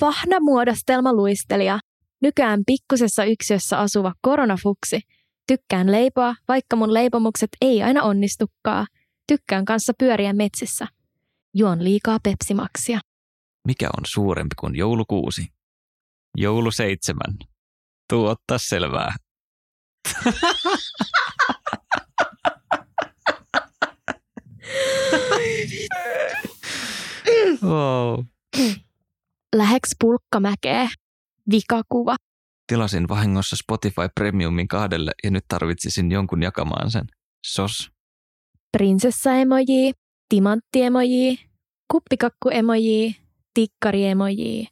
Vahna muodostelma Nykyään pikkusessa yksiössä asuva koronafuksi. Tykkään leipoa, vaikka mun leipomukset ei aina onnistukaan. Tykkään kanssa pyöriä metsissä. Juon liikaa pepsimaksia. Mikä on suurempi kuin joulukuusi? Joulu seitsemän. Tuu ottaa selvää. wow. Läheks pulkkamäkeä? Vikakuva. Tilasin vahingossa Spotify Premiumin kahdelle ja nyt tarvitsisin jonkun jakamaan sen. Sos. Prinsessa-emoji, timantti-emoji, kuppikakku-emoji, tikkari-emoji,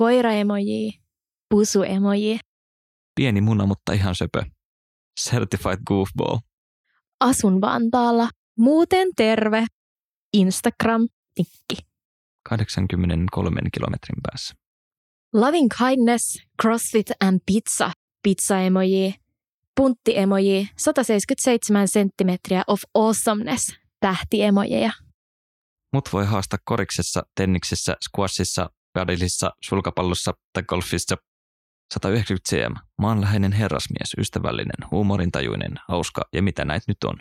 koira-emoji, pusu-emoji. Pieni muna, mutta ihan söpö. Certified goofball. Asun Vantaalla. Muuten terve. Instagram, tikki. 83 kilometrin päässä. Loving kindness, crossfit and pizza. Pizza-emoji. Puntti-emoji. 177 senttimetriä of awesomeness. Tähti-emojeja. Mut voi haastaa koriksessa, tenniksessä, squashissa, padellissa, sulkapallossa tai golfissa 190 cm, maanläheinen herrasmies, ystävällinen, huumorintajuinen, hauska ja mitä näitä nyt on.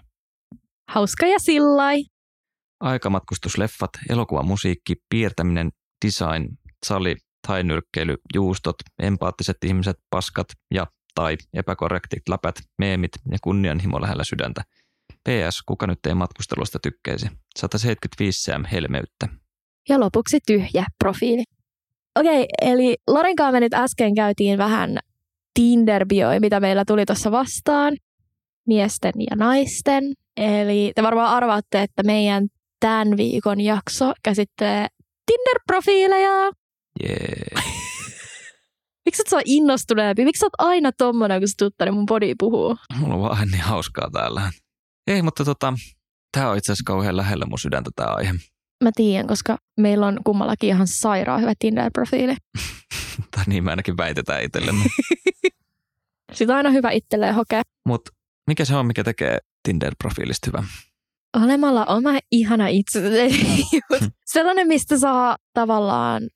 Hauska ja sillai. Aikamatkustusleffat, elokuvamusiikki, piirtäminen, design, sali, tainyrkkeily, juustot, empaattiset ihmiset, paskat ja tai epäkorrektit läpät, meemit ja kunnianhimo lähellä sydäntä. PS, kuka nyt ei matkustelusta tykkäisi? 175 cm helmeyttä. Ja lopuksi tyhjä profiili. Okei, eli Lorinkaan me nyt äsken käytiin vähän tinder mitä meillä tuli tuossa vastaan, miesten ja naisten. Eli te varmaan arvaatte, että meidän tämän viikon jakso käsittelee Tinder-profiileja. Yeah. Miksi sä innostuneempi? Miksi sä oot aina tommonen, kun sä tuut tänne mun body puhuu? Mulla on vaan niin hauskaa täällä. Ei, mutta tota, tää on itse asiassa kauhean lähellä mun sydäntä tää aihe. Mä tiedän, koska meillä on kummallakin ihan sairaan hyvä Tinder-profiili. tai niin me ainakin väitetään itsellemme. Sitä on aina hyvä itselleen hokea. Mutta mikä se on, mikä tekee Tinder-profiilista hyvä? Olemalla oma ihana itse. Sellainen, mistä saa tavallaan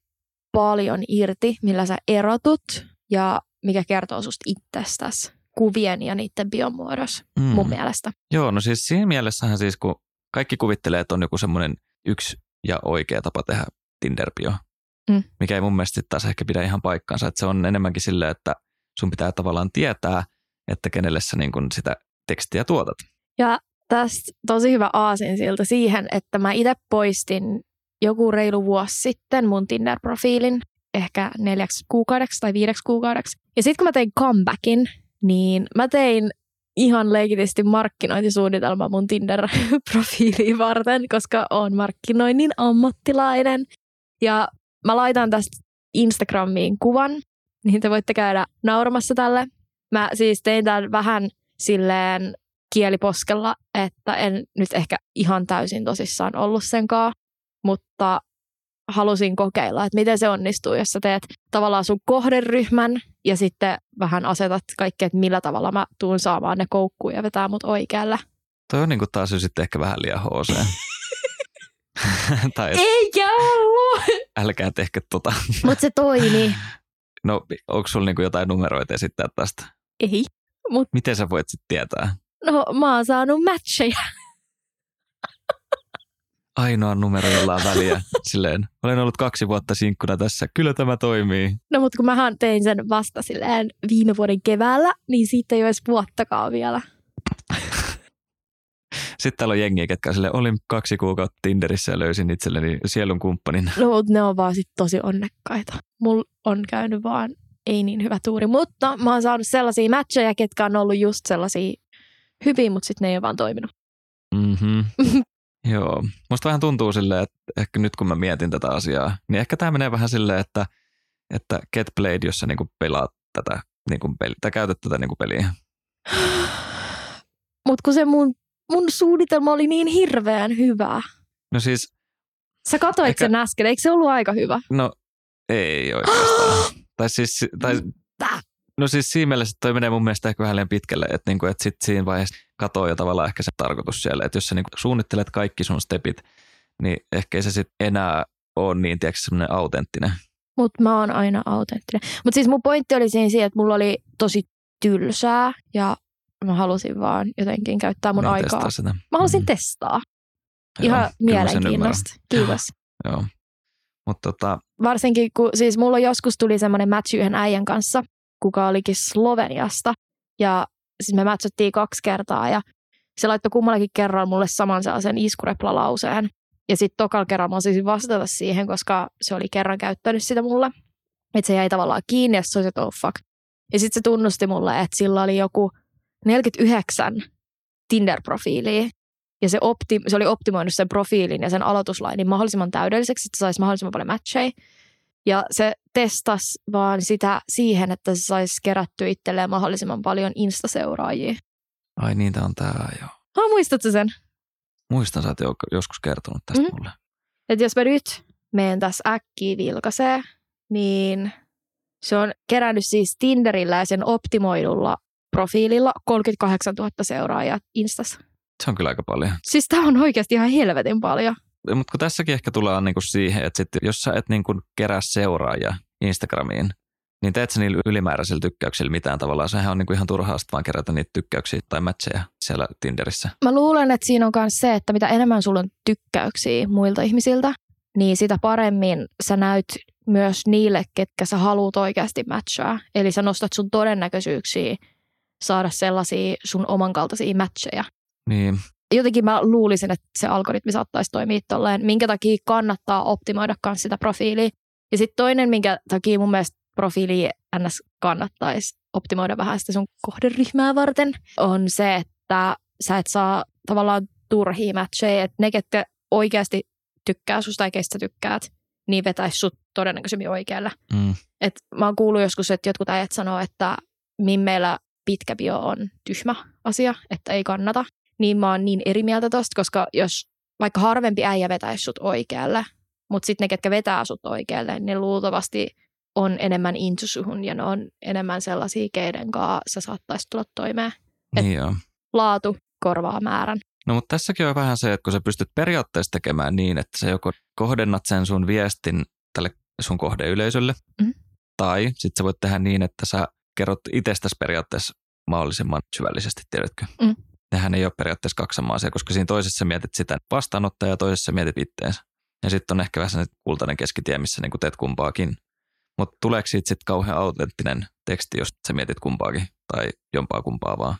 paljon irti, millä sä erotut ja mikä kertoo susta itsestäsi kuvien ja niiden biomuodossa mm. mun mielestä. Joo, no siis siinä mielessähän siis kun kaikki kuvittelee, että on joku semmoinen yksi ja oikea tapa tehdä Tinder-bio, mm. mikä ei mun mielestä taas ehkä pidä ihan paikkaansa. Että se on enemmänkin silleen, että sun pitää tavallaan tietää, että kenelle sä niin kun sitä tekstiä tuotat. Ja tästä tosi hyvä aasin siltä siihen, että mä itse poistin joku reilu vuosi sitten mun Tinder-profiilin, ehkä neljäksi kuukaudeksi tai viideksi kuukaudeksi. Ja sitten kun mä tein comebackin, niin mä tein ihan leikitisti markkinointisuunnitelma mun Tinder-profiiliin varten, koska on markkinoinnin ammattilainen. Ja mä laitan tästä Instagramiin kuvan, niin te voitte käydä nauramassa tälle. Mä siis tein tämän vähän silleen kieliposkella, että en nyt ehkä ihan täysin tosissaan ollut senkaan, mutta halusin kokeilla, että miten se onnistuu, jos sä teet tavallaan sun kohderyhmän ja sitten vähän asetat kaikkea, että millä tavalla mä tuun saamaan ne koukkuun ja vetää mut oikealle. Toi on niinku taas sitten ehkä vähän liian HC. tai Eikä ollut! Älkää tehkö tota. Mut se toimi. No, onko sulla niinku jotain numeroita esittää tästä? Ei. Mut... Miten sä voit sitten tietää? No, mä oon saanut matcheja ainoa numero, jolla on väliä. Silleen, olen ollut kaksi vuotta sinkkuna tässä, kyllä tämä toimii. No mutta kun mähän tein sen vasta silleen viime vuoden keväällä, niin siitä ei ole edes vuottakaan vielä. Sitten täällä on jengiä, ketkä sille olin kaksi kuukautta Tinderissä ja löysin itselleni sielun kumppanin. No mutta ne on vaan sit tosi onnekkaita. Mulla on käynyt vaan ei niin hyvä tuuri, mutta mä oon saanut sellaisia matcheja, ketkä on ollut just sellaisia hyviä, mutta sitten ne ei ole vaan toiminut. Mm-hmm. Joo, musta vähän tuntuu silleen, että ehkä nyt kun mä mietin tätä asiaa, niin ehkä tämä menee vähän silleen, että, että Get Played, jos sä niinku pelaat tätä niinku peli, tai käytät tätä niinku peliä. Mutta kun se mun, mun suunnitelma oli niin hirveän hyvä. No siis... Sä katsoit ehkä... sen äsken, eikö se ollut aika hyvä? No ei oikeastaan. tai siis, tai, No siis siinä mielessä toi menee mun mielestä ehkä vähän liian pitkälle, että, niinku, että sit siinä vaiheessa katoo jo tavallaan ehkä se tarkoitus siellä, että jos sä niinku suunnittelet kaikki sun stepit, niin ehkä se sitten enää ole niin tiedätkö, semmoinen autenttinen. Mutta mä oon aina autenttinen. Mutta siis mun pointti oli siinä, että mulla oli tosi tylsää ja mä halusin vaan jotenkin käyttää mun Niin, aikaa. sitä. Mä halusin Mm. testaa. Joo, Ihan sen mielenkiinnosta. Kiitos. Joo. Mutta tota, Varsinkin kun siis mulla joskus tuli semmoinen match yhden äijän kanssa, kuka olikin Sloveniasta. Ja siis me matchattiin kaksi kertaa ja se laittoi kummallakin kerralla mulle saman sellaisen iskurepla-lauseen. Ja sitten tokalla kerralla mä osasin vastata siihen, koska se oli kerran käyttänyt sitä mulle. Että se jäi tavallaan kiinni ja se oli, että oh fuck. Ja sitten se tunnusti mulle, että sillä oli joku 49 Tinder-profiilia. Ja se, opti, se oli optimoinut sen profiilin ja sen aloituslainin mahdollisimman täydelliseksi, että se saisi mahdollisimman paljon matcheja. Ja se testasi vaan sitä siihen, että se saisi kerättyä itselleen mahdollisimman paljon instaseuraajia. ai niitä on tää jo. Oh, muistatko sen? Muistan, sä oot jo- joskus kertonut tästä Mhm. mm. mulle. Että jos mä nyt menen tässä äkkiä vilkaisee, niin se on kerännyt siis Tinderillä ja sen optimoidulla profiililla 38 000 seuraajaa Instassa. Se on kyllä aika paljon. Siis tää on oikeasti ihan helvetin paljon. Mutta kun tässäkin ehkä tullaan niinku siihen, että sit, jos sä et niinku kerää seuraajia Instagramiin, niin teet sä niillä ylimääräisillä tykkäyksillä mitään tavallaan. Sehän on niinku ihan turhaa vaan kerätä niitä tykkäyksiä tai matcheja siellä Tinderissä. Mä luulen, että siinä on myös se, että mitä enemmän sulla on tykkäyksiä muilta ihmisiltä, niin sitä paremmin sä näyt myös niille, ketkä sä haluat oikeasti matchaa. Eli sä nostat sun todennäköisyyksiä saada sellaisia sun oman kaltaisia matcheja. Niin, Jotenkin mä luulisin, että se algoritmi saattaisi toimia tolleen, minkä takia kannattaa optimoida myös sitä profiilia. Ja sitten toinen, minkä takia mun mielestä profiili ns. kannattaisi optimoida vähän sitä sun kohderyhmää varten, on se, että sä et saa tavallaan turhia matcheja, että ne, ketkä oikeasti tykkää susta ja kestä tykkäät, niin vetäisi sut todennäköisemmin oikealle. mm, Et mä oon kuullut joskus, että jotkut äijät sanoo, että meillä pitkä bio on tyhmä asia, että ei kannata. Niin mä oon niin eri mieltä tosta, koska jos vaikka harvempi äijä vetäisi sut oikealle, mutta sitten ne, ketkä vetää sut oikealle, ne luultavasti on enemmän into suhun ja ne on enemmän sellaisia, keiden kanssa sä saattaisit tulla toimeen. Et- niin joo. Laatu korvaa määrän. No mutta tässäkin on vähän se, että kun sä pystyt periaatteessa tekemään niin, että sä joko kohdennat sen sun viestin tälle sun kohdeyleisölle, Mhm. tai sitten sä voit tehdä niin, että sä kerrot itsestäsi periaatteessa mahdollisimman syvällisesti, tiedätkö? Mhm. Nehän ei ole periaatteessa kaksi samaa asiaa, koska siinä toisessa mietit sitä vastaanottajaa ja toisessa mietit itteensä. Ja sitten on ehkä vähän sellainen kultainen keskitie, missä niin teet kumpaakin. Mutta tuleeko siitä sitten kauhean autenttinen teksti, jos sä mietit kumpaakin tai jompaa kumpaa vaan?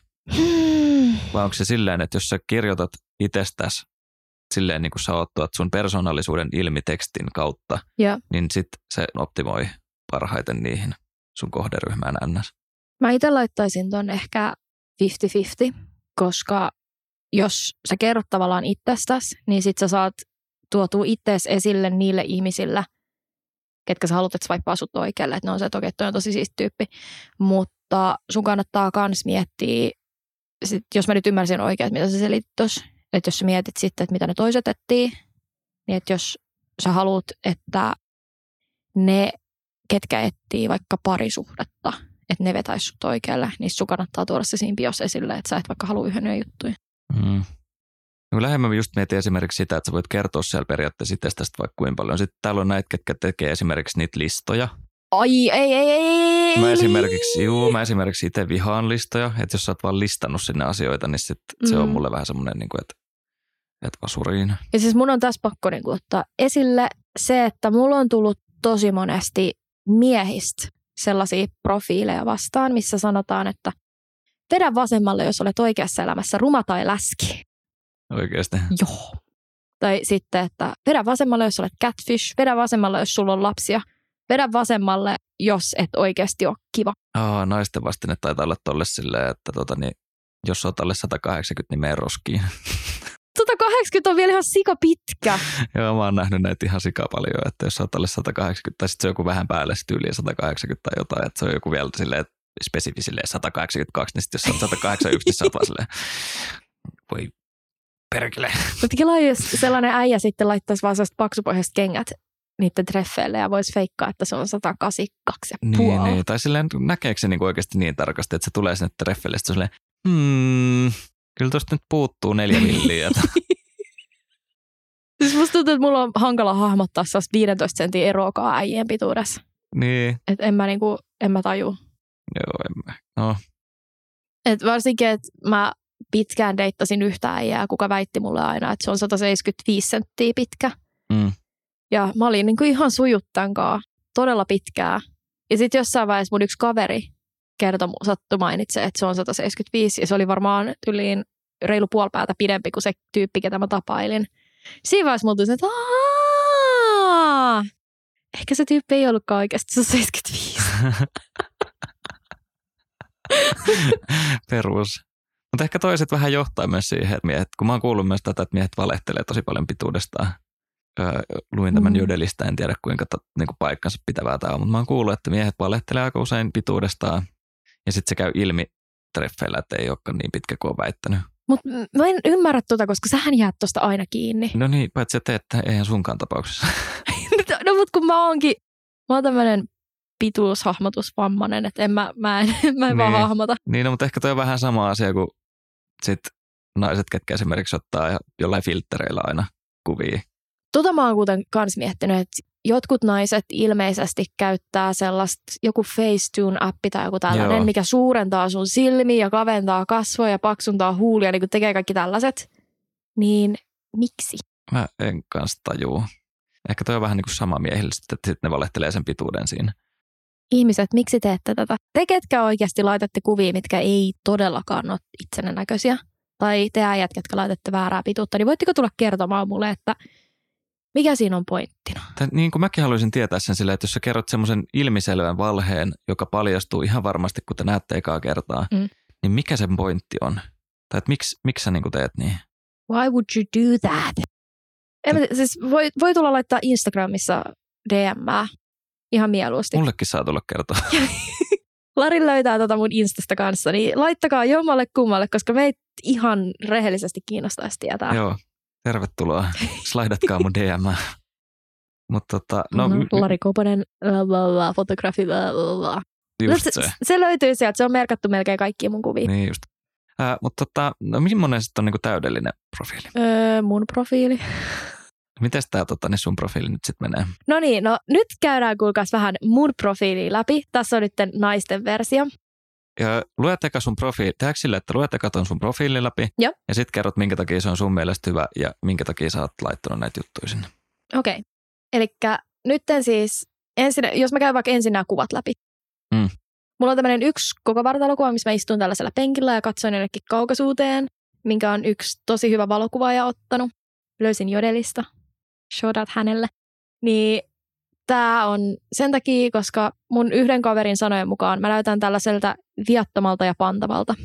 Vai onko se silleen, että jos sä kirjoitat itsestäsi silleen niin kuin sä oot tuot sun persoonallisuuden ilmi tekstin kautta, Joo. niin sit se optimoi parhaiten niihin sun kohderyhmään ns. Mä itse laittaisin ton ehkä 50-50, koska jos sä kerrot tavallaan itsestäsi, niin sit sä saat tuotua ittees esille niille ihmisille, ketkä sä haluat, että swipea sut oikealle. Että ne on se, että okei, toi on tosi siisti tyyppi. Mutta sun kannattaa kans miettiä, sit, jos mä nyt ymmärsin oikein, että mitä sä selitit että jos sä mietit sitten, että mitä ne toiset etsii, niin että jos sä haluat, että ne, ketkä etsii vaikka parisuhdetta, että ne vetäisi sut oikealle, niin sun kannattaa tuoda se siinä bios esille, että sä et vaikka halua yhden juttuja. Mm. No lähemmän mä just mietin esimerkiksi sitä, että sä voit kertoa siellä periaatteessa itsestäsi vaikka kuinka paljon. Sitten täällä on näitä, ketkä tekee esimerkiksi niitä listoja. Ai, ei, ei, ei, ei, Mä esimerkiksi, juu, mä esimerkiksi itse vihaan listoja, että jos sä oot vaan listannut sinne asioita, niin sit se on Mm. mulle vähän semmoinen, niin kuin, että, että vasuriin. Ja siis mun on tässä pakko niin ottaa esille se, että mulla on tullut tosi monesti miehistä sellaisia profiileja vastaan, missä sanotaan, että vedä vasemmalle, jos olet oikeassa elämässä ruma tai läski. Oikeasti. Joo. Tai sitten, että vedä vasemmalle, jos olet catfish, vedä vasemmalle, jos sulla on lapsia, vedä vasemmalle, jos et oikeasti ole kiva. Aa, naisten vastine taitaa olla tolle silleen, että tota, niin, jos oot alle 180, niin mene roskiin. 180 on vielä ihan sika pitkä. Joo, mä oon nähnyt näitä ihan sika paljon, että jos sä oot alle 180, tai sitten se on joku vähän päälle se tyyliin 180 tai jotain, että se on joku vielä silleen spesifi silleen 182, niin sitten jos sä oot 181, niin sä oot vaan silleen, voi perkele. Mutta kelaa, jos sellainen äijä sitten laittaisi vaan sellaiset paksupohjaiset kengät niiden treffeille ja voisi feikkaa, että se on 182 ja Niin, puoli. niin, tai silleen näkeekö se niinku oikeasti niin tarkasti, että se tulee sinne treffelle, sitten se on silleen, hmm, kyllä tosta nyt puuttuu neljä milliä. Siis musta tuntuu, että mulla on hankala hahmottaa sellaista 15 sentin eroakaan äijien pituudessa. Niin, Et en mä, niinku, en mä taju. joo, en mä. No, Et varsinkin, että mä pitkään deittasin yhtä äijää, kuka väitti mulle aina, että se on 175 senttiä pitkä. mm, Ja mä olin niin kuin ihan sujut tämän kanssa todella pitkää. Ja sitten jossain vaiheessa mun yksi kaveri kertoi, sattui mainitse, että se on 175. Ja se oli varmaan yliin reilu puolipäätä pidempi kuin se tyyppi, ketä mä tapailin. Siinä vaiheessa mulla tuli se, että "Aa, ehkä se tyyppi ei ollutkaan oikeasti 175. perus. Mutta ehkä toiset vähän johtaa myös siihen, että miehet, kun mä oon kuullut myös tätä, että miehet valehtelee tosi paljon pituudestaan. Öö, luin tämän Mm. Jodelista, en tiedä kuinka to, niin kuin paikkansa pitävää tämä on, mutta mä oon kuullut, että miehet valehtelee aika usein pituudestaan. Ja sitten se käy ilmi treffeillä, että ei olekaan niin pitkä kuin on väittänyt. Mutta mä en ymmärrä tota, koska sähän jäät tosta aina kiinni. No niin, paitsi että että eihän sunkaan tapauksessa. no mutta kun mä oonkin, mä oon tämmönen pituushahmotusvammainen, että en mä, mä en, mä en vaan Niin. hahmota. niin, no, mutta ehkä toi on vähän sama asia kuin sit naiset, ketkä esimerkiksi ottaa jollain filttereillä aina kuvia. Tota mä oon kuten kans miettinyt, että jotkut naiset ilmeisesti käyttää sellaista joku Facetune-appi tai joku tällainen, Joo. mikä suurentaa sun silmiä ja kaventaa kasvoja ja paksuntaa huulia, niin kun tekee kaikki tällaiset. Niin miksi? Mä en kanssa tajuu. Ehkä toi on vähän niin kuin sama miehillä, sitten, että sitten ne valehtelee sen pituuden siinä. Ihmiset, miksi teette tätä? Te ketkä oikeasti laitatte kuvia, mitkä ei todellakaan ole itsenne näköisiä, tai te äijät, ketkä laitatte väärää pituutta, niin voitteko tulla kertomaan mulle, että mikä siinä on pointtina? Tai niin kuin mäkin haluaisin tietää sen silleen, että jos sä kerrot semmoisen ilmiselvän valheen, joka paljastuu ihan varmasti, kun te näette ekaa kertaa, Mm. niin mikä sen pointti on? Tai että miksi, miksi sä niin kuin teet niin? Why would you do that? En, tiedä, siis voi, voi tulla laittaa Instagramissa DM ihan mieluusti. Mullekin saa tulla kertoa. Lari löytää tota mun Instasta kanssa, niin laittakaa jommalle kummalle, koska meitä ihan rehellisesti kiinnostaisi tietää. Joo, tervetuloa. Slaidatkaa mun DM. Mutta tota, no, no, Lari Koponen, fotografi, just no, se. se. se löytyy sieltä, se on merkattu melkein kaikkiin mun kuviin. Niin just. Äh, mutta tota, no millainen sitten on niinku täydellinen profiili? Öö, mun profiili. Miten tämä tota, niin sun profiili nyt sitten menee? No niin, no nyt käydään kuulkaas vähän mun profiiliä läpi. Tässä on nyt naisten versio. Ja luet eka sun profiili, tehdäänkö sille, että luet eka ton sun profiilin läpi Joo. ja sitten kerrot, minkä takia se on sun mielestä hyvä ja minkä takia sä oot laittanut näitä juttuja sinne. Okei. Okay. Eli nyt siis, ensin, jos mä käyn vaikka ensin nämä kuvat läpi. Mm. Mulla on tämmöinen yksi koko vartalokuva, missä mä istun tällaisella penkillä ja katsoin jonnekin kaukaisuuteen, minkä on yksi tosi hyvä valokuvaaja ottanut. Löysin Jodelista. Shout out hänelle. Niin tämä on sen takia, koska mun yhden kaverin sanojen mukaan mä näytän tällaiselta viattomalta ja pantavalta.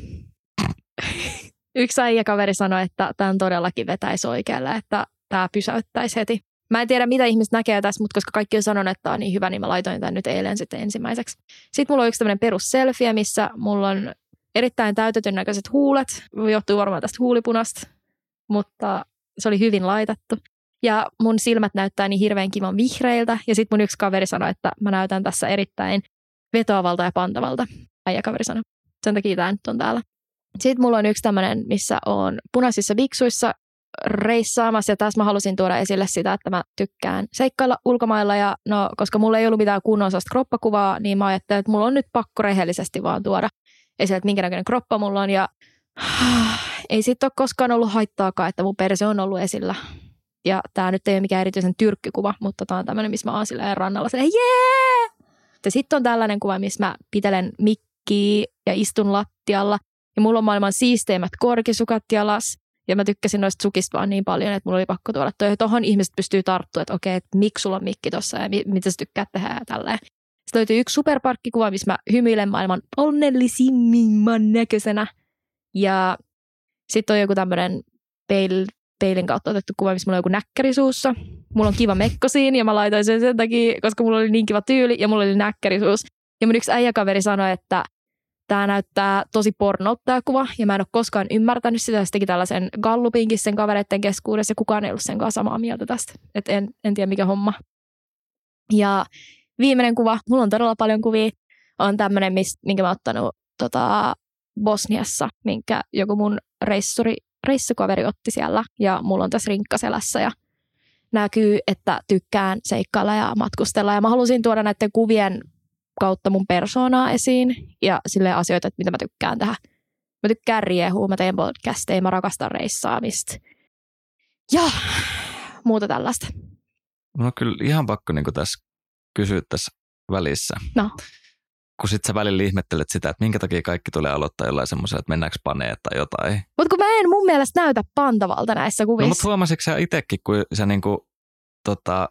Yksi äijä kaveri sanoi, että tämän todellakin vetäisi oikealle, että tämä pysäyttäisi heti. Mä en tiedä, mitä ihmiset näkee tässä, mutta koska kaikki on sanonut, että tämä on niin hyvä, niin mä laitoin tämän nyt eilen sitten ensimmäiseksi. Sitten mulla on yksi tämmöinen perusselfie, missä mulla on erittäin täytetyn näköiset huulet. Johtuu varmaan tästä huulipunasta, mutta se oli hyvin laitettu. Ja mun silmät näyttää niin hirveän kivan vihreiltä. Ja sitten mun yksi kaveri sanoi, että mä näytän tässä erittäin vetoavalta ja pantavalta. Äijä kaveri sanoi. Sen takia tämä nyt on täällä. Sitten mulla on yksi tämmöinen, missä on punaisissa viksuissa reissaamassa. Ja tässä mä halusin tuoda esille sitä, että mä tykkään seikkailla ulkomailla. Ja no, koska mulla ei ollut mitään kunnon kroppakuvaa, niin mä ajattelin, että mulla on nyt pakko rehellisesti vaan tuoda esille, että minkä näköinen kroppa mulla on. Ja ei siitä ole koskaan ollut haittaakaan, että mun perse on ollut esillä. Ja tämä nyt ei ole mikään erityisen tyrkkykuva, mutta tämä on tämmöinen, missä mä oon silleen rannalla silleen, jee! Ja sitten on tällainen kuva, missä mä pitelen mikkiä ja istun lattialla. Ja mulla on maailman siisteimmät korkisukat jalas. Ja mä tykkäsin noista sukista vaan niin paljon, että mulla oli pakko tuoda toi. Tuohon ihmiset pystyy tarttua, että okei, että miksi sulla on mikki tossa ja mi- mitä sä tykkäät tehdä ja tälleen. Sitten löytyy yksi superparkkikuva, missä mä hymyilen maailman onnellisimman näköisenä. Ja sitten on joku tämmöinen peil, peilin kautta otettu kuva, missä mulla on joku näkkäri suussa. Mulla on kiva mekko siinä ja mä laitoin sen sen takia, koska mulla oli niin kiva tyyli ja mulla oli näkkäri suus. Ja mun yksi äijäkaveri sanoi, että tämä näyttää tosi pornolta tämä kuva ja mä en ole koskaan ymmärtänyt sitä. Se teki tällaisen gallupinkin sen kavereiden keskuudessa ja kukaan ei ollut sen kanssa samaa mieltä tästä. Et en, en tiedä mikä homma. Ja viimeinen kuva, mulla on todella paljon kuvia, on tämmöinen, minkä mä oon ottanut tota, Bosniassa, minkä joku mun reissuri, reissukaveri otti siellä ja mulla on tässä rinkkaselässä ja näkyy, että tykkään seikkailla ja matkustella. Ja mä halusin tuoda näiden kuvien kautta mun persoonaa esiin ja sille asioita, että mitä mä tykkään tehdä. Mä tykkään riehua, mä teen podcasteja, mä rakastan reissaamista. Ja muuta tällaista. Mun on kyllä ihan pakko niin tässä kysyä tässä välissä. No. Kun sit sä välillä ihmettelet sitä, että minkä takia kaikki tulee aloittaa jollain semmoisella, että mennäänkö paneet tai jotain. Mutta kun mä en mun mielestä näytä pantavalta näissä kuvissa. No mutta huomasitko sä itsekin, kun sä niinku, tota,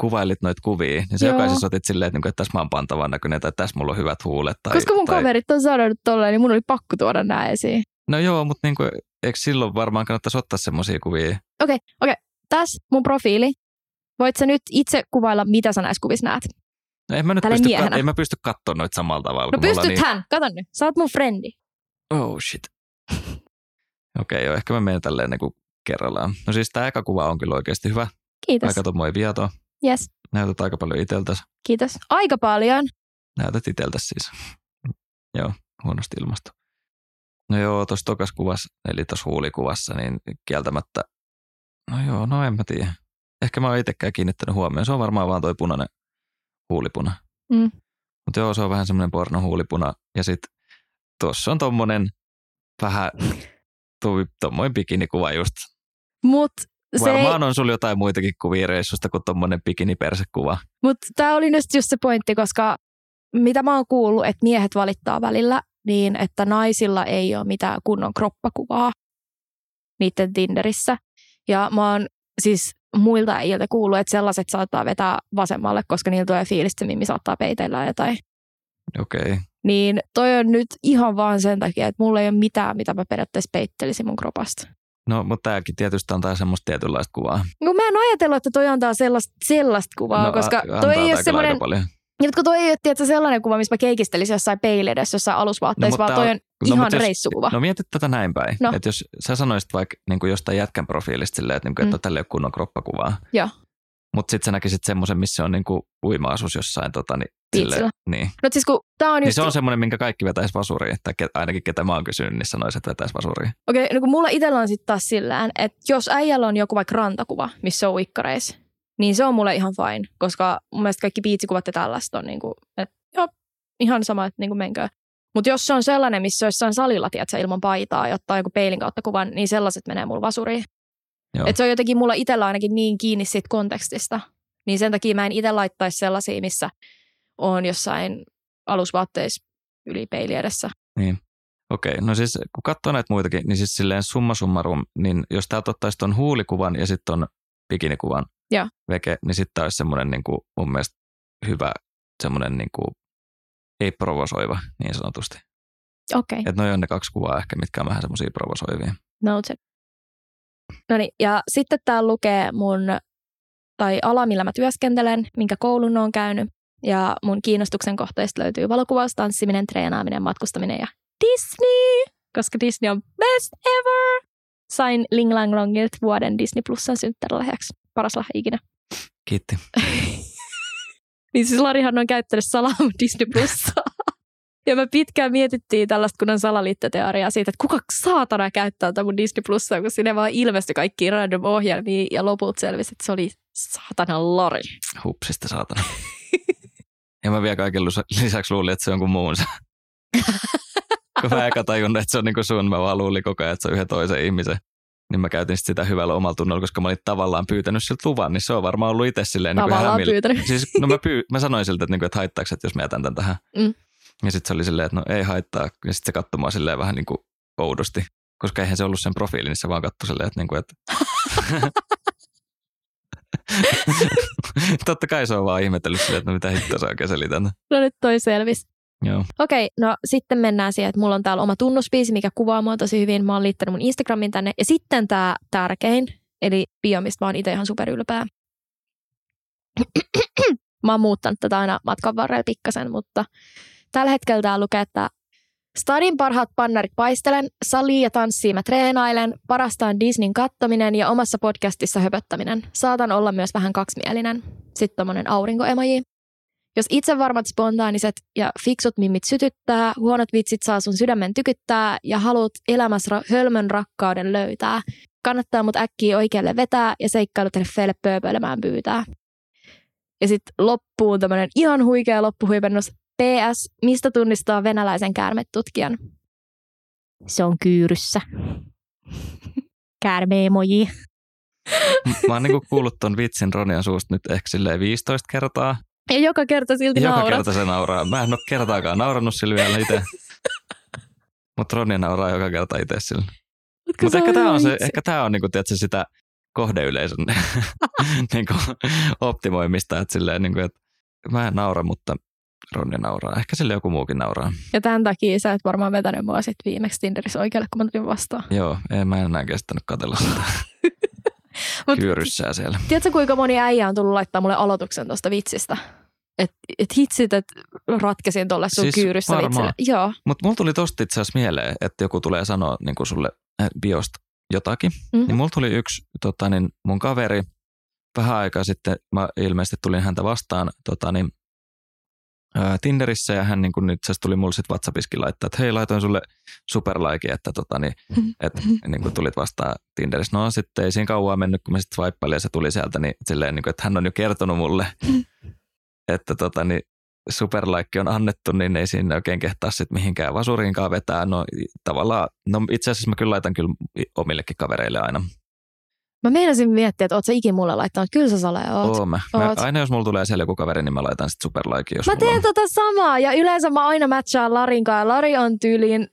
kuvailit noita kuvia, niin sä Joo. jokaisessa otit silleen, että, niinku, että tässä mä oon pantavan näköinen tai tässä mulla on hyvät huulet. Tai, Koska mun tai... kaverit on sanonut tolleen, niin mun oli pakko tuoda nämä esiin. No joo, mutta niinku, eikö silloin varmaan kannattaisi ottaa semmoisia kuvia? Okei, okei. Tässä mun profiili. Voit sä nyt itse kuvailla, mitä sä näissä kuvissa näet? No en mä nyt Tälle pysty, miehenä. kat- en mä pysty katsoa noita samalla tavalla. No pystythän, kato nyt. Sä oot mun frendi. Niin... Oh shit. Okei, okay, joo, ehkä mä menen tälleen niinku kerrallaan. No siis tämä eka kuva on kyllä oikeasti hyvä. Kiitos. Aika tommoinen vieto. Yes, Näytät aika paljon iteltäsi. kiitos. Aika paljon. Näytät iteltäsi siis. Joo, huonosti ilmasto. No joo, tuossa tokas kuvassa, eli tuossa huulikuvassa, niin kieltämättä, no joo, no en mä tiedä. Ehkä mä oon itsekään kiinnittänyt huomioon. Se on varmaan vaan toi punainen huulipuna. Mm. Mutta joo, se on vähän semmoinen pornohuulipuna. Ja sitten tuossa on tommonen vähän tuo tommoinen bikinikuva just. Mut se ei, Varmaan on sulla jotain muitakin kuvia reissusta kuin tommonen bikinipersekuva. mut tää oli nyt just se pointti, koska mitä mä oon kuullut, että miehet valittaa välillä, niin että naisilla ei ole mitään kunnon kroppakuvaa niiden Tinderissä. Ja mä oon siis muilta äijiltä kuullut, että sellaiset saattaa vetää vasemmalle, koska niillä tulee fiilis, että Mimmi saattaa peitellä jotain. Okei. Okay. Niin toi on nyt ihan vaan sen takia, että mulla ei ole mitään, mitä mä periaatteessa peittelisin mun kropasta. No, mutta tämäkin tietysti antaa semmoista tietynlaista kuvaa. No mä en ajatellut, että toi antaa sellaista, sellaista kuvaa, no, koska a- toi ei ole semmoinen, ja kun toi ei ole tietysti, sellainen kuva, missä mä keikistelisin jossain peili edessä jossain alusvaatteissa, No, vaan toi on no, ihan jos- reissukuva. No mietit tätä näin päin. No. Että jos sä sanoisit vaikka niin kuin jostain jätkän profiilista silleen, että, niin kuin, Mm. että tälle ei ole kunnon kroppakuvaa. Joo. Mutta sitten sä näkisit semmoisen, missä on niin kuin uima-asus jossain. Tota, niin, silleen, niin. No siis kun tää on niin just, se on semmoinen, minkä kaikki vetäisi vasuriin. Tai ke, ainakin ketä mä oon kysynyt, niin sanoisi, että vetäisi vasuriin. okei, no kun mulla itsellä on sitten taas sillään, että jos äijällä on joku vaikka rantakuva, missä on uikkareissa, niin se on mulle ihan fine, koska mun mielestä kaikki biitsikuvat ja tällaista on niinku, että joo, ihan sama, että niinku menkää. Mutta jos se on sellainen, missä on jossain salilla, tiedätkö, ilman paitaa ja ottaa joku peilin kautta kuvan, niin sellaiset menee mulla vasuriin. Joo. Et se on jotenkin mulla itsellä ainakin niin kiinni siitä kontekstista. Niin sen takia mä en itse laittaisi sellaisia, missä on jossain alusvaatteissa yli peili edessä. Okei, no siis kun katsoo näitä muitakin, niin siis silleen summa summarum, niin jos täältä ottaisi tuon huulikuvan ja sitten ton bikinikuvan Joo. veke, niin sitten olisi semmoinen niin kuin, mun mielestä hyvä, semmoinen niin kuin, ei provosoiva niin sanotusti. Okei, okay. Että noi on ne kaksi kuvaa ehkä, mitkä on vähän semmoisia provosoivia. noted. No niin, ja sitten täällä lukee mun, tai ala, millä mä työskentelen, minkä koulun on käynyt. Ja mun kiinnostuksen kohteista löytyy valokuvaus, tanssiminen, treenaaminen, matkustaminen ja Disney, koska Disney on best ever. Sain Ling Lang Longilta vuoden Disney Plusan synttärälahjaksi. Paras lahja ikinä. Kiitti. Niin siis Larihan on käyttänyt salaa Disney Plusaa. Ja me pitkään mietittiin tällaista kunnon salaliittoteoriaa siitä, että kuka saatana käyttää tätä mun Disney Plusaa, kun sinne vaan ilmestyi kaikki random ohjelmia ja loput selvisi, että se oli saatana Lari. Hupsista saatana. ja mä vielä kaiken lisäksi luulin, että se on jonkun muunsa. kun mä eka tajunnut, että se on niinku sun, mä vaan luulin koko ajan, että se on yhden toisen ihmisen. Niin mä käytin sit sitä hyvällä omalla tunnolla, koska mä olin tavallaan pyytänyt siltä luvan, niin se on varmaan ollut itse silleen niin kuin Tavallaan hämillä. pyytänyt. Siis, no mä, pyy- mä sanoin siltä, että, niinku, että haittaako, että jos mä jätän tämän tähän. Mm. Ja sitten se oli silleen, että no ei haittaa. Ja sitten se katsoi mua silleen vähän niin kuin oudosti. Koska eihän se ollut sen profiili, niin se vaan katsoi silleen, että, niin kuin, että... Totta kai se on vaan ihmetellyt silleen, että no mitä hittoa sä oikein selität. No nyt toi selvis. Joo. Okei, no sitten mennään siihen, että mulla on täällä oma tunnuspiisi, mikä kuvaa mua tosi hyvin. Mä oon liittänyt mun Instagramin tänne. Ja sitten tämä tärkein, eli bio, mistä mä oon itse ihan superylpeä. mä oon muuttanut tätä aina matkan varrella pikkasen, mutta tällä hetkellä tää lukee, että Stadin parhaat pannarit paistelen, sali ja tanssiin mä treenailen, parasta on Disneyn kattominen ja omassa podcastissa höpöttäminen. Saatan olla myös vähän kaksimielinen. Sitten tommonen aurinkoemoji. Jos itsevarmat, spontaaniset ja fiksut mimmit sytyttää, huonot vitsit saa sun sydämen tykyttää ja haluat elämässä hölmön rakkauden löytää, kannattaa mut äkkiä oikealle vetää ja seikkailutreffeille pööpöilemään pyytää. Ja sitten loppuun tämmöinen ihan huikea loppuhuipennus. PS, mistä tunnistaa venäläisen käärmetutkijan? Se on kyyryssä. Käärmeemoji. Mä oon niinku kuullut ton vitsin Ronian suusta nyt ehkä silleen 15 kertaa. Ja joka kerta silti Joka naurat. kerta se nauraa. Mä en ole kertaakaan naurannut sillä vielä itse. Mutta Ronja nauraa joka kerta itse sillä. Mut kun Mutta se ehkä tämä on, se, ehkä tää on niinku, tiedätkö, sitä kohdeyleisön niinku, optimoimista. Että silleen, niinku, että mä en naura, mutta Ronja nauraa. Ehkä sille joku muukin nauraa. Ja tämän takia sä et varmaan vetänyt mua sit viimeksi Tinderissä oikealle, kun mä tulin vastaan. Joo, en, mä en enää kestänyt katsella sitä Mut kyyryssää siellä. tiedätkö, kuinka moni äijä on tullut laittaa mulle aloituksen tuosta vitsistä? Et, et hitsit, että ratkesin tuolle sun Siis kyyryssä. Joo. Mutta mulla tuli tosta itse asiassa mieleen, että joku tulee sanoa niin sulle äh, biosta jotakin. Mhm. Niin mulla tuli yksi tota, niin mun kaveri vähän aikaa sitten, mä ilmeisesti tulin häntä vastaan tota, niin, ää, Tinderissä ja hän niin kun, itse asiassa tuli mulle sitten WhatsAppiskin laittaa, että hei laitoin sulle superlaiki, että tota, niin, et, niin kun tulit vastaan Tinderissä. No sitten ei siinä kauan mennyt, kun mä sitten swipeilin ja se tuli sieltä, niin silleen, niin kun, että hän on jo kertonut mulle, että tota, niin, superlaikki on annettu, niin ei siinä oikein kehtaa sitten mihinkään vasuriinkaan vetää. No tavallaan, no itse asiassa mä kyllä laitan kyllä omillekin kavereille aina. Mä meinasin miettiä, että oot sä ikin mulle laittanut. Kyllä sä Sale oot. Oo, mä, mä, aina jos mulla tulee siellä joku kaveri, niin mä laitan sitten superlaikin. Jos Mä teen on. tota samaa ja yleensä mä aina matchaan Larin kanssa. Lari on tyyliin,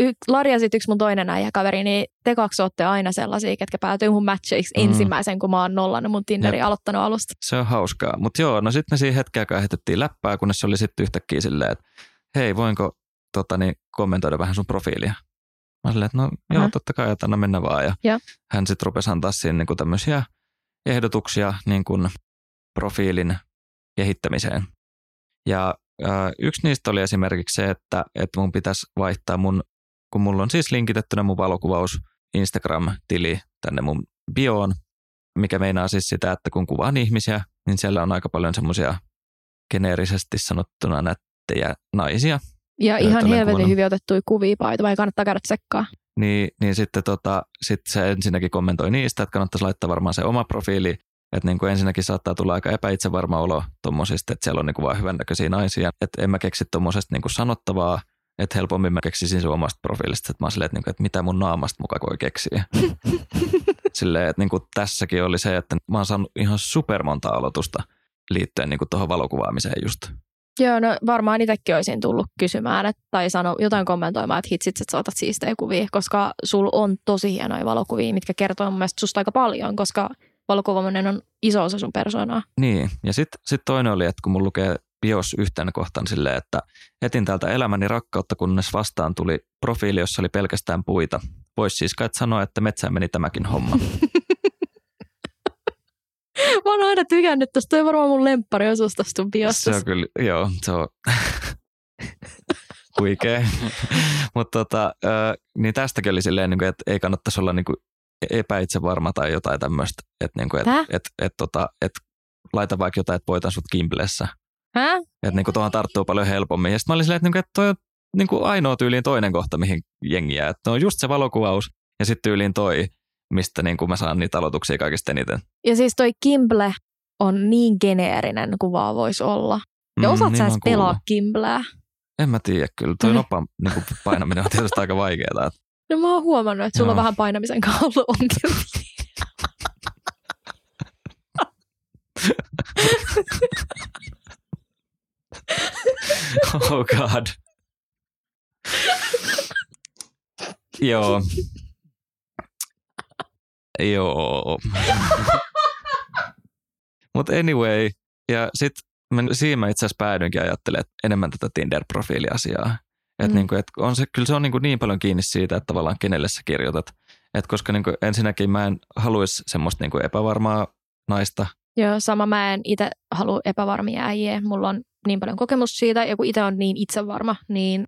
y, Lari ja sit yksi mun toinen äijä kaveri, niin te kaksi ootte aina sellaisia, ketkä päätyy mun matcheiksi Mm. mm. ensimmäisen, kun mä oon nollannut mun Tinderin Jep. aloittanut alusta. Se on hauskaa. Mutta joo, no sitten me siinä hetken aikaa heitettiin läppää, kunnes se oli sitten yhtäkkiä silleen, että hei, voinko tota, niin, kommentoida vähän sun profiilia? Mä silleen, että no joo, Aha. totta kai, että anna mennä vaan. Ja Joo. hän sitten rupesi antaa siinä niin tämmöisiä ehdotuksia niin kuin profiilin kehittämiseen. Ja äh, yksi niistä oli esimerkiksi se, että, että mun pitäisi vaihtaa mun, kun mulla on siis linkitettynä mun valokuvaus Instagram-tili tänne mun bioon, mikä meinaa siis sitä, että kun kuvaan ihmisiä, niin siellä on aika paljon semmoisia geneerisesti sanottuna nättejä naisia. Ja ihan helvetin hyvin otettuja kuvia paita, vai kannattaa käydä tsekkaa. Niin, niin sitten tota, sit se ensinnäkin kommentoi niistä, että kannattaisi laittaa varmaan se oma profiili, että niin kuin ensinnäkin saattaa tulla aika epäitsevarma olo tuommoisista, että siellä on niin kuin vaan hyvännäköisiä naisia. Että en mä keksi tuommoisesta niin sanottavaa, että helpommin mä keksisin sun omasta profiilista, että mä oon silleen, että, niin kuin, että mitä mun naamasta muka voi keksiä. silleen, että niin kuin tässäkin oli se, että mä oon saanut ihan super monta aloitusta liittyen niin kuin tuohon valokuvaamiseen just. Joo, no varmaan itsekin olisin tullut kysymään että, tai sano jotain kommentoimaan, että hitsit, että sä otat siistejä kuvia, koska sul on tosi hienoja valokuvia, mitkä kertoo mun mielestä susta aika paljon, koska valokuvaaminen on iso osa sun persoonaa. Niin, ja sitten sit toinen oli, että kun mun lukee bios yhtenä kohtaan silleen, että etin täältä elämäni rakkautta, kunnes vastaan tuli profiili, jossa oli pelkästään puita. Voisi siis kai sanoa, että metsään meni tämäkin homma. Mä oon aina tykännyt tosta, toi on varmaan mun lemppari osuus sun se on kyllä, joo, se on huikea. Mutta tota, niin tästäkin oli silleen, niin kuin, että ei kannattaisi olla niin kuin epäitsevarma tai jotain tämmöistä. Että niin kuin, et, et, et, tota, et laita vaikka jotain, että voitan sut Kimblessä. Hä? Että niinku tuohon tarttuu paljon helpommin. Ja sitten mä olin silleen, että, niinku, että toi on niinku ainoa tyyliin toinen kohta, mihin jengi jää. Että on just se valokuvaus ja sitten tyyliin toi, mistä niinku mä saan niitä aloituksia kaikista eniten. Ja siis toi Kimble on niin geneerinen kuin vaan voisi olla. Ja osaat niin sä edes pelaa Kimbleä? En mä tiedä kyllä. Toi niin. nopan niinku painaminen on tietysti aika vaikeaa. No mä oon huomannut, että sulla on Joo. vähän painamisen ollut ongelmia. Oh god. Joo. Joo. Mutta anyway, ja sitten siinä mä itse asiassa päädyinkin ajattelemaan että enemmän tätä Tinder-profiiliasiaa. Et Mm. niinku, et on se, kyllä se on niinku niin paljon kiinni siitä, että tavallaan kenelle sä kirjoitat. Et koska niinku ensinnäkin mä en haluaisi semmoista niinku epävarmaa naista. Joo, sama mä en itse halua epävarmia äijiä. Mulla on niin paljon kokemus siitä, ja kun itse on niin itsevarma, niin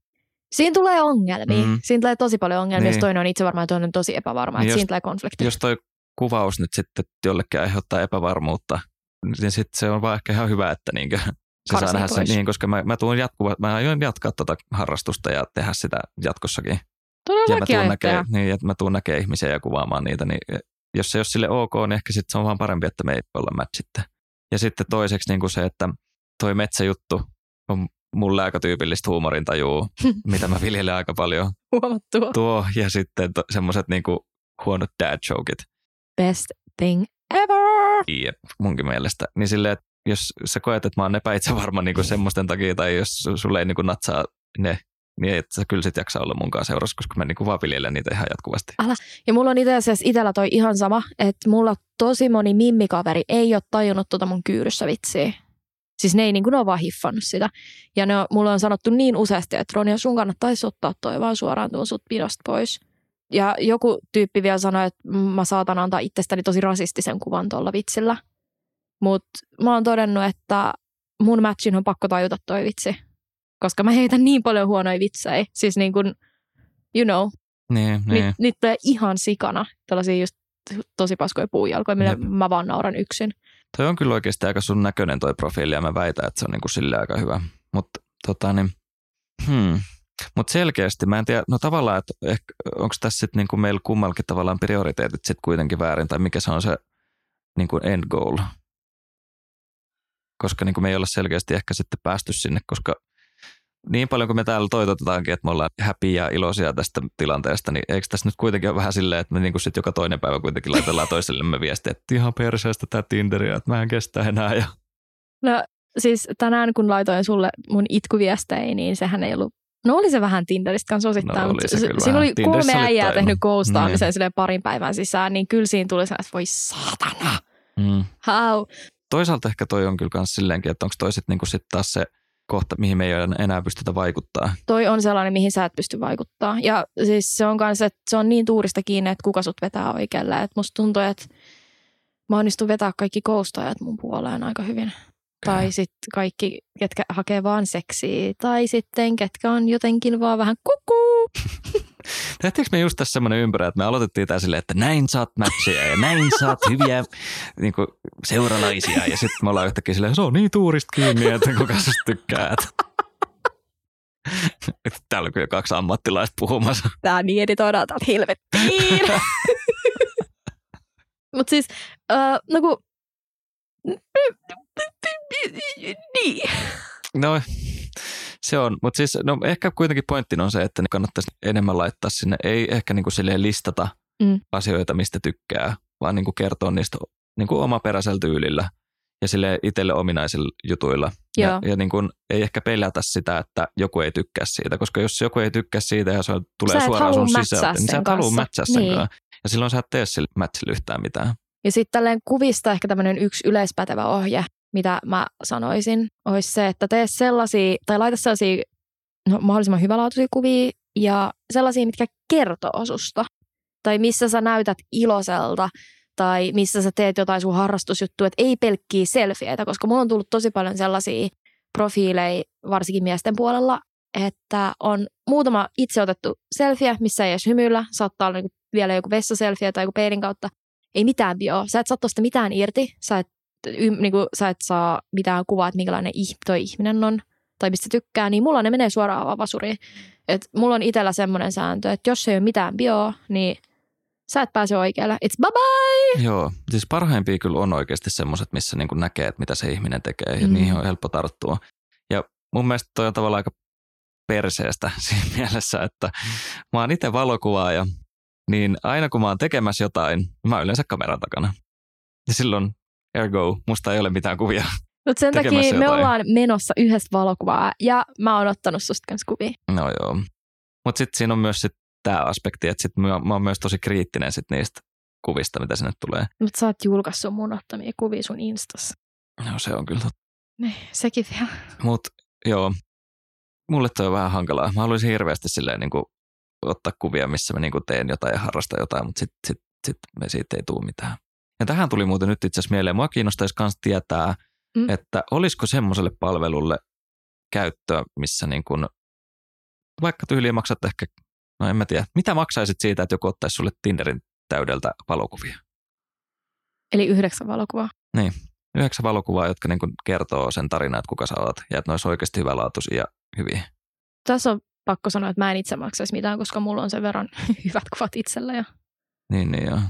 siinä tulee ongelmia. Mm. Siinä tulee tosi paljon ongelmia, niin. Jos toinen on itsevarma ja toinen on tosi epävarma. Niin jos- siinä tulee konflikti. Jos toi kuvaus nyt sitten jollekin aiheuttaa epävarmuutta, niin sitten se on vaan ehkä ihan hyvä, että niinkö, se saa Karsii nähdä sen niin, koska mä, mä tuun jatkuva, mä aion jatkaa tota harrastusta ja tehdä sitä jatkossakin. ja mä Todellakin tuun näkee, niin, että mä tuun näkee ihmisiä ja kuvaamaan niitä, niin jos se ei ole sille ok, niin ehkä sit se on vaan parempi, että me ei olla match sitten. Ja sitten toiseksi niin kuin se, että toi metsäjuttu on mulle aika tyypillistä huumorintajua, mitä mä viljelen aika paljon. Huomattua. Tuo ja sitten to, semmoiset niin kuin huonot dad jokeit. Best thing ever. Jep, munkin mielestä. Niin silleen, että jos sä koet, että mä oon epäitsevarma niin semmoisten takia, tai jos su- sulle ei niin kuin natsaa ne, niin et sä kyllä sit jaksa olla mun kanssa seurassa, koska mä niin kuin vaan viljelen niitä ihan jatkuvasti. Ja mulla on itse asiassa itellä toi ihan sama, että mulla tosi moni mimmikaveri ei ole tajunnut tota mun kyyryssä vitsiä. Siis ne ei niin kuin, on vaan hiffannut sitä. Ja ne on, mulla on sanottu niin useasti, että Ronja, sun kannattaisi ottaa toi vaan suoraan tuon sut pidosta pois. Ja joku tyyppi vielä sanoi, että mä saatan antaa itsestäni tosi rasistisen kuvan tuolla vitsillä. Mutta mä oon todennut, että mun matchin on pakko tajuta toi vitsi. Koska mä heitän niin paljon huonoja vitsejä. Siis niin kuin, you know, Niin, niin. niin. niitä tulee ihan sikana. Tällaisia just tosi paskoja puujalkoja, millä Jep. mä vaan nauran yksin. Toi on kyllä oikeasti aika sun näköinen toi profiili ja mä väitän, että se on niinku sille aika hyvä. Mutta tota niin, hmm. Mut selkeästi, mä en tiedä, no tavallaan, että onko tässä sitten niinku meillä kummallakin tavallaan prioriteetit sitten kuitenkin väärin, tai mikä se on se niinku end goal. Koska niinku me ei olla selkeästi ehkä sitten päästy sinne, koska niin paljon kuin me täällä toitotetaankin, että me ollaan happy ja iloisia tästä tilanteesta, niin eikö tässä nyt kuitenkin ole vähän silleen, että me niinku sit joka toinen päivä kuitenkin laitellaan toisellemme viestiä, että ihan perseestä tämä Tinderiä, että mä en kestä enää. Ja... No siis tänään kun laitoin sulle mun itkuviestejä, niin sehän ei ollut No oli se vähän Tinderistä kanssa osittain, No oli mutta se siinä oli kolme oli äijää tainnut. tehnyt ghostaamisen Niin. silleen parin päivän sisään, niin kyllä siinä tuli sellainen, että voi saatana, Mm. how? Toisaalta ehkä toi on kyllä myös silleenkin, että onko toi sitten niinku sit taas se kohta, mihin me ei enää pystytä vaikuttaa. Toi on sellainen, mihin sä et pysty vaikuttaa. Ja siis se on kanssa, että se on niin tuurista kiinni, että kuka sut vetää oikealle. Että musta tuntuu, että mä onnistun vetää kaikki koustajat mun puoleen aika hyvin. Tai sitten kaikki, ketkä hakee vaan seksiä. Tai sitten ketkä on jotenkin vaan vähän kuku. Tehtiinkö me just tässä semmoinen ympyrä, että me aloitettiin tää silleen, että näin saat matcheja ja näin saat hyviä niin kuin, seuralaisia. Ja sitten me ollaan yhtäkkiä silleen, se on niin tuurista kiinni, että kuka susta tykkää. Täällä on kyllä kaksi ammattilaista puhumassa. Tää niin editoidaan täältä helvettiin. Mut siis, uh, no kun... Niin. No se on, mutta siis no, ehkä kuitenkin pointtina on se, että kannattaisi enemmän laittaa sinne, ei ehkä niin kuin listata Mm. asioita, mistä tykkää, vaan niin kuin kertoa niistä niin kuin omaperäisellä tyylillä ja sille itselle ominaisilla jutuilla. Joo. Ja, ja niin kuin, ei ehkä pelätä sitä, että joku ei tykkää siitä, koska jos joku ei tykkää siitä ja se tulee suoraan sun sisältä, niin sä et halua mätsää sen Niin. kanssa. Ja silloin sä et tee sille mätsille yhtään mitään. Ja sitten tälleen kuvista ehkä tämmöinen yksi yleispätevä ohje, mitä mä sanoisin, olisi se, että tee sellaisia, tai laita sellaisia no, mahdollisimman hyvälaatuisia kuvia ja sellaisia, mitkä kertoo susta. Tai missä sä näytät iloiselta, tai missä sä teet jotain sun harrastusjuttua, että ei pelkkiä selfieitä, koska mulla on tullut tosi paljon sellaisia profiileja, varsinkin miesten puolella, että on muutama itse otettu selfie, missä ei edes hymyillä, saattaa olla niinku vielä joku vessaselfie tai joku peilin kautta, ei mitään bio. Sä et saa tosta mitään irti. Sä et, y, niinku, sä et saa mitään kuvaa, että minkälainen ih, toi ihminen on tai mistä tykkää, niin mulla ne menee suoraan vaan vasuriin. Et mulla on itsellä semmoinen sääntö, että jos ei ole mitään bio, niin sä et pääse oikealle. It's bye bye! Joo, siis parhaimpia kyllä on oikeasti semmoiset, missä niin kuin näkee, että mitä se ihminen tekee ja Mm. niihin on helppo tarttua. Ja mun mielestä toi on tavallaan aika perseestä siinä mielessä, että mä oon itse valokuvaaja, niin aina kun mä oon tekemässä jotain, mä oon yleensä kameran takana. Ja silloin, ergo, musta ei ole mitään kuvia. Mutta sen takia me jotain. ollaan menossa yhdessä valokuvaa ja mä oon ottanut susta kanssa kuvia. No joo. Mutta sitten siinä on myös sit tämä aspekti, että sit mä, mä oon myös tosi kriittinen sit niistä kuvista, mitä sinne tulee. Mutta sä oot julkaissut mun ottamia kuvia sun instassa. No se on kyllä totta. Niin, sekin vielä. Mutta joo, mulle toi on vähän hankalaa. Mä haluaisin hirveästi silleen niin kuin, ottaa kuvia, missä mä niin kuin teen jotain ja harrastan jotain, mutta sitten sit, sit me siitä ei tule mitään. Ja tähän tuli muuten nyt itse asiassa mieleen. Mua kiinnostaisi myös tietää, Mm. että olisiko semmoiselle palvelulle käyttöä, missä niin kuin, vaikka tyyliin maksat ehkä, no en mä tiedä, mitä maksaisit siitä, että joku ottaisi sulle Tinderin täydeltä valokuvia? Eli yhdeksän valokuvaa. Yhdeksän valokuvaa, jotka niin kuin kertoo sen tarinan, että kuka sä oot ja että ne olisi oikeasti hyvälaatuisia ja hyviä. Tässä on pakko sanoa, että mä en itse maksaisi mitään, koska mulla on sen verran hyvät kuvat itsellä. Ja, Niin, niin joo.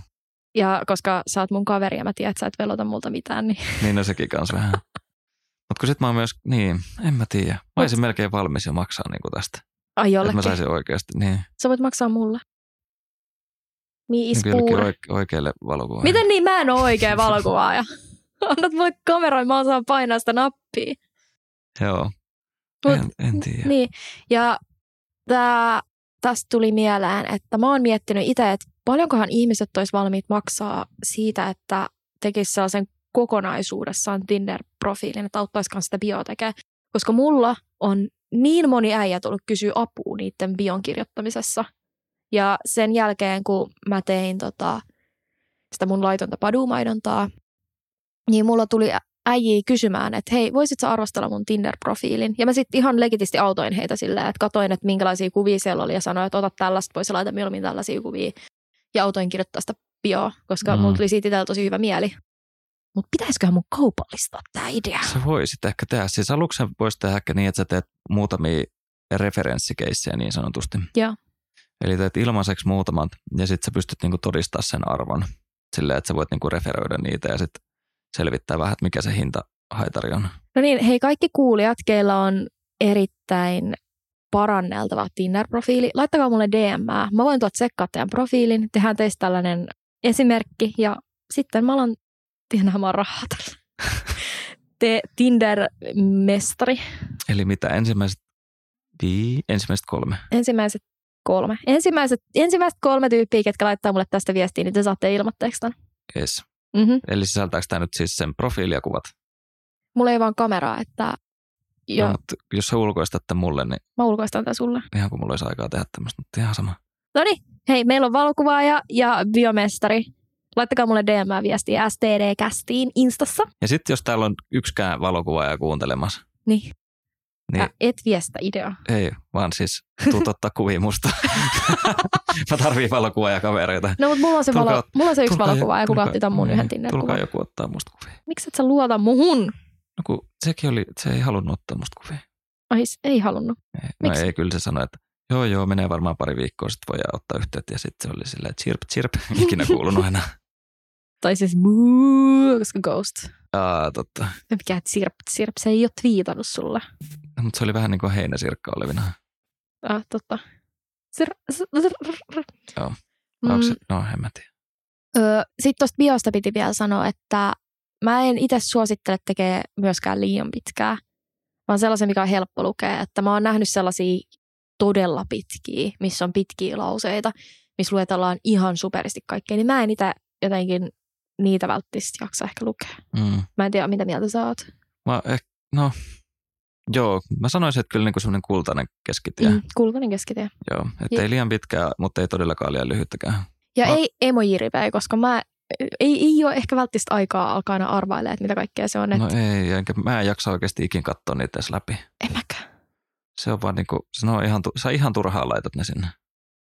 Ja koska sä oot mun kaveri ja mä tiedän, että sä et velota multa mitään, niin Niin no sekin kans vähän. Mutta kun sit mä oon myös, niin, en mä tiedä. Mä olisin melkein valmis jo maksaa niinku tästä. ai Että jollekin. mä saisin oikeasti, niin. Sä voit maksaa mulle. Niin Niin ispuure. oike- oikealle valokuvaajalle. Miten niin mä en ole oikea valokuvaaja? Annat mulle kameran, mä osaan painaa sitä nappia. Joo, Mut- en, en tiedä. Niin, ja tää, tästä tuli mieleen, että mä oon miettinyt itse, että paljonkohan ihmiset olisi valmiit maksaa siitä, että tekisi sellaisen kokonaisuudessaan Tinder-profiilin, että auttaisikaan sitä bioa tekemään. Koska mulla on niin moni äijä tullut kysyä apua niiden bion kirjoittamisessa. Ja sen jälkeen, kun mä tein tota, sitä mun laitonta padumaidontaa, niin mulla tuli äijiä kysymään, että hei, voisit sä arvostella mun Tinder-profiilin? Ja mä sitten ihan legitisti autoin heitä silleen, että katoin, että minkälaisia kuvia siellä oli ja sanoin, että ota tällaista pois ja laita mieluummin tällaisia kuvia. Ja autoin kirjoittaa sitä bioa, koska Mm. mulla tuli siitä itsellä tosi hyvä mieli. Mutta pitäisiköhän mun kaupallistaa tämä idea? Sä voisit ehkä tehdä. Siis aluksi voisi tehdä ehkä niin, että sä teet muutamia referenssikeissejä niin sanotusti. Joo. Eli teet ilmaiseksi muutamat ja sitten sä pystyt niinku todistaa sen arvon silleen, että sä voit niinku referoida niitä ja sitten selvittää vähän, että mikä se hinta haitari on. No niin, hei kaikki kuulijat, keillä on erittäin paranneltava Tinder-profiili, laittakaa mulle DM. Mä voin tuot tsekkaa teidän profiilin, tehdään teistä tällainen esimerkki ja sitten mä alan tienaamaan rahaa tällä. Te Tinder-mestari, Eli mitä ensimmäiset, vii, ensimmäiset kolme. ensimmäiset kolme. Ensimmäiset, ensimmäiset kolme tyyppiä, ketkä laittaa mulle tästä viestiä, niin te saatte ilmoitteeksi tämän. Yes. Mm-hmm. Eli sisältääkö tämä nyt siis sen profiili ja kuvat? Mulla ei vaan kameraa, että jo, No, mutta jos sä ulkoistatte mulle, niin mä ulkoistan tämän sulle. ihan kuin mulla olisi aikaa tehdä tämmöistä, mutta ihan sama. No niin, hei, meillä on valokuvaaja ja biomestari. Laittakaa mulle DM-viestiä STD-kästiin Instassa. Ja sitten jos täällä on yksikään valokuvaaja kuuntelemassa, Niin. niin et viestä idea. ei, vaan siis tuut ottaa kuvia musta. Mä tarviin valokuvaaja-kavereita. No, mutta mulla on se, Tulkaa- valo, mulla on se yksi valokuvaaja, kuka otti tämän mun niin, yhden tinder Tulkaa joku ottaa musta kuvia. Miksi et sä luota muhun? No kun sekin oli, se ei halunnut ottaa musta kuvia. Ai, ei halunnut. Ei, no Miksi? ei, kyllä se sanoi, että joo joo, menee varmaan pari viikkoa, sitten voi ottaa yhteyttä. Ja sitten se oli silleen, että chirp chirp, ikinä kuulunut enää. Tai siis muu, koska ghost. Aa, totta. Mikä et sirp, sirp, se ei ole twiitannut sulle. No, mutta se oli vähän niin kuin heinäsirkka olevina. Ah, totta. Sir, sir, sir. Joo. Mm, Onko se, no en mä tiedä. Öö, Sitten tuosta biosta piti vielä sanoa, että mä en itse suosittele tekee myöskään liian pitkää, vaan sellaisen, mikä on helppo lukea. Että mä oon nähnyt sellaisia todella pitkiä, missä on pitkiä lauseita, missä luetellaan ihan superisti kaikkea, niin mä en itse jotenkin niitä välttämättä jaksa ehkä lukea. Mm. Mä en tiedä, mitä mieltä sä oot. Mä eh, no, joo, mä sanoisin, että kyllä niin semmoinen kultainen keskitie. Mm, kultainen keskitie. Joo, että ei liian pitkää, mutta ei todellakaan liian lyhyttäkään. Ja Mä- ei emojiripeä, koska mä ei, ei ole ehkä välttämättä aikaa alkaa aina arvailemaan, että mitä kaikkea se on. Et No ei, enkä mä en jaksa oikeasti ikin katsoa niitä edes läpi. En mäkään. Se on vaan niinku, se on ihan, sä ihan turhaan laitat ne sinne.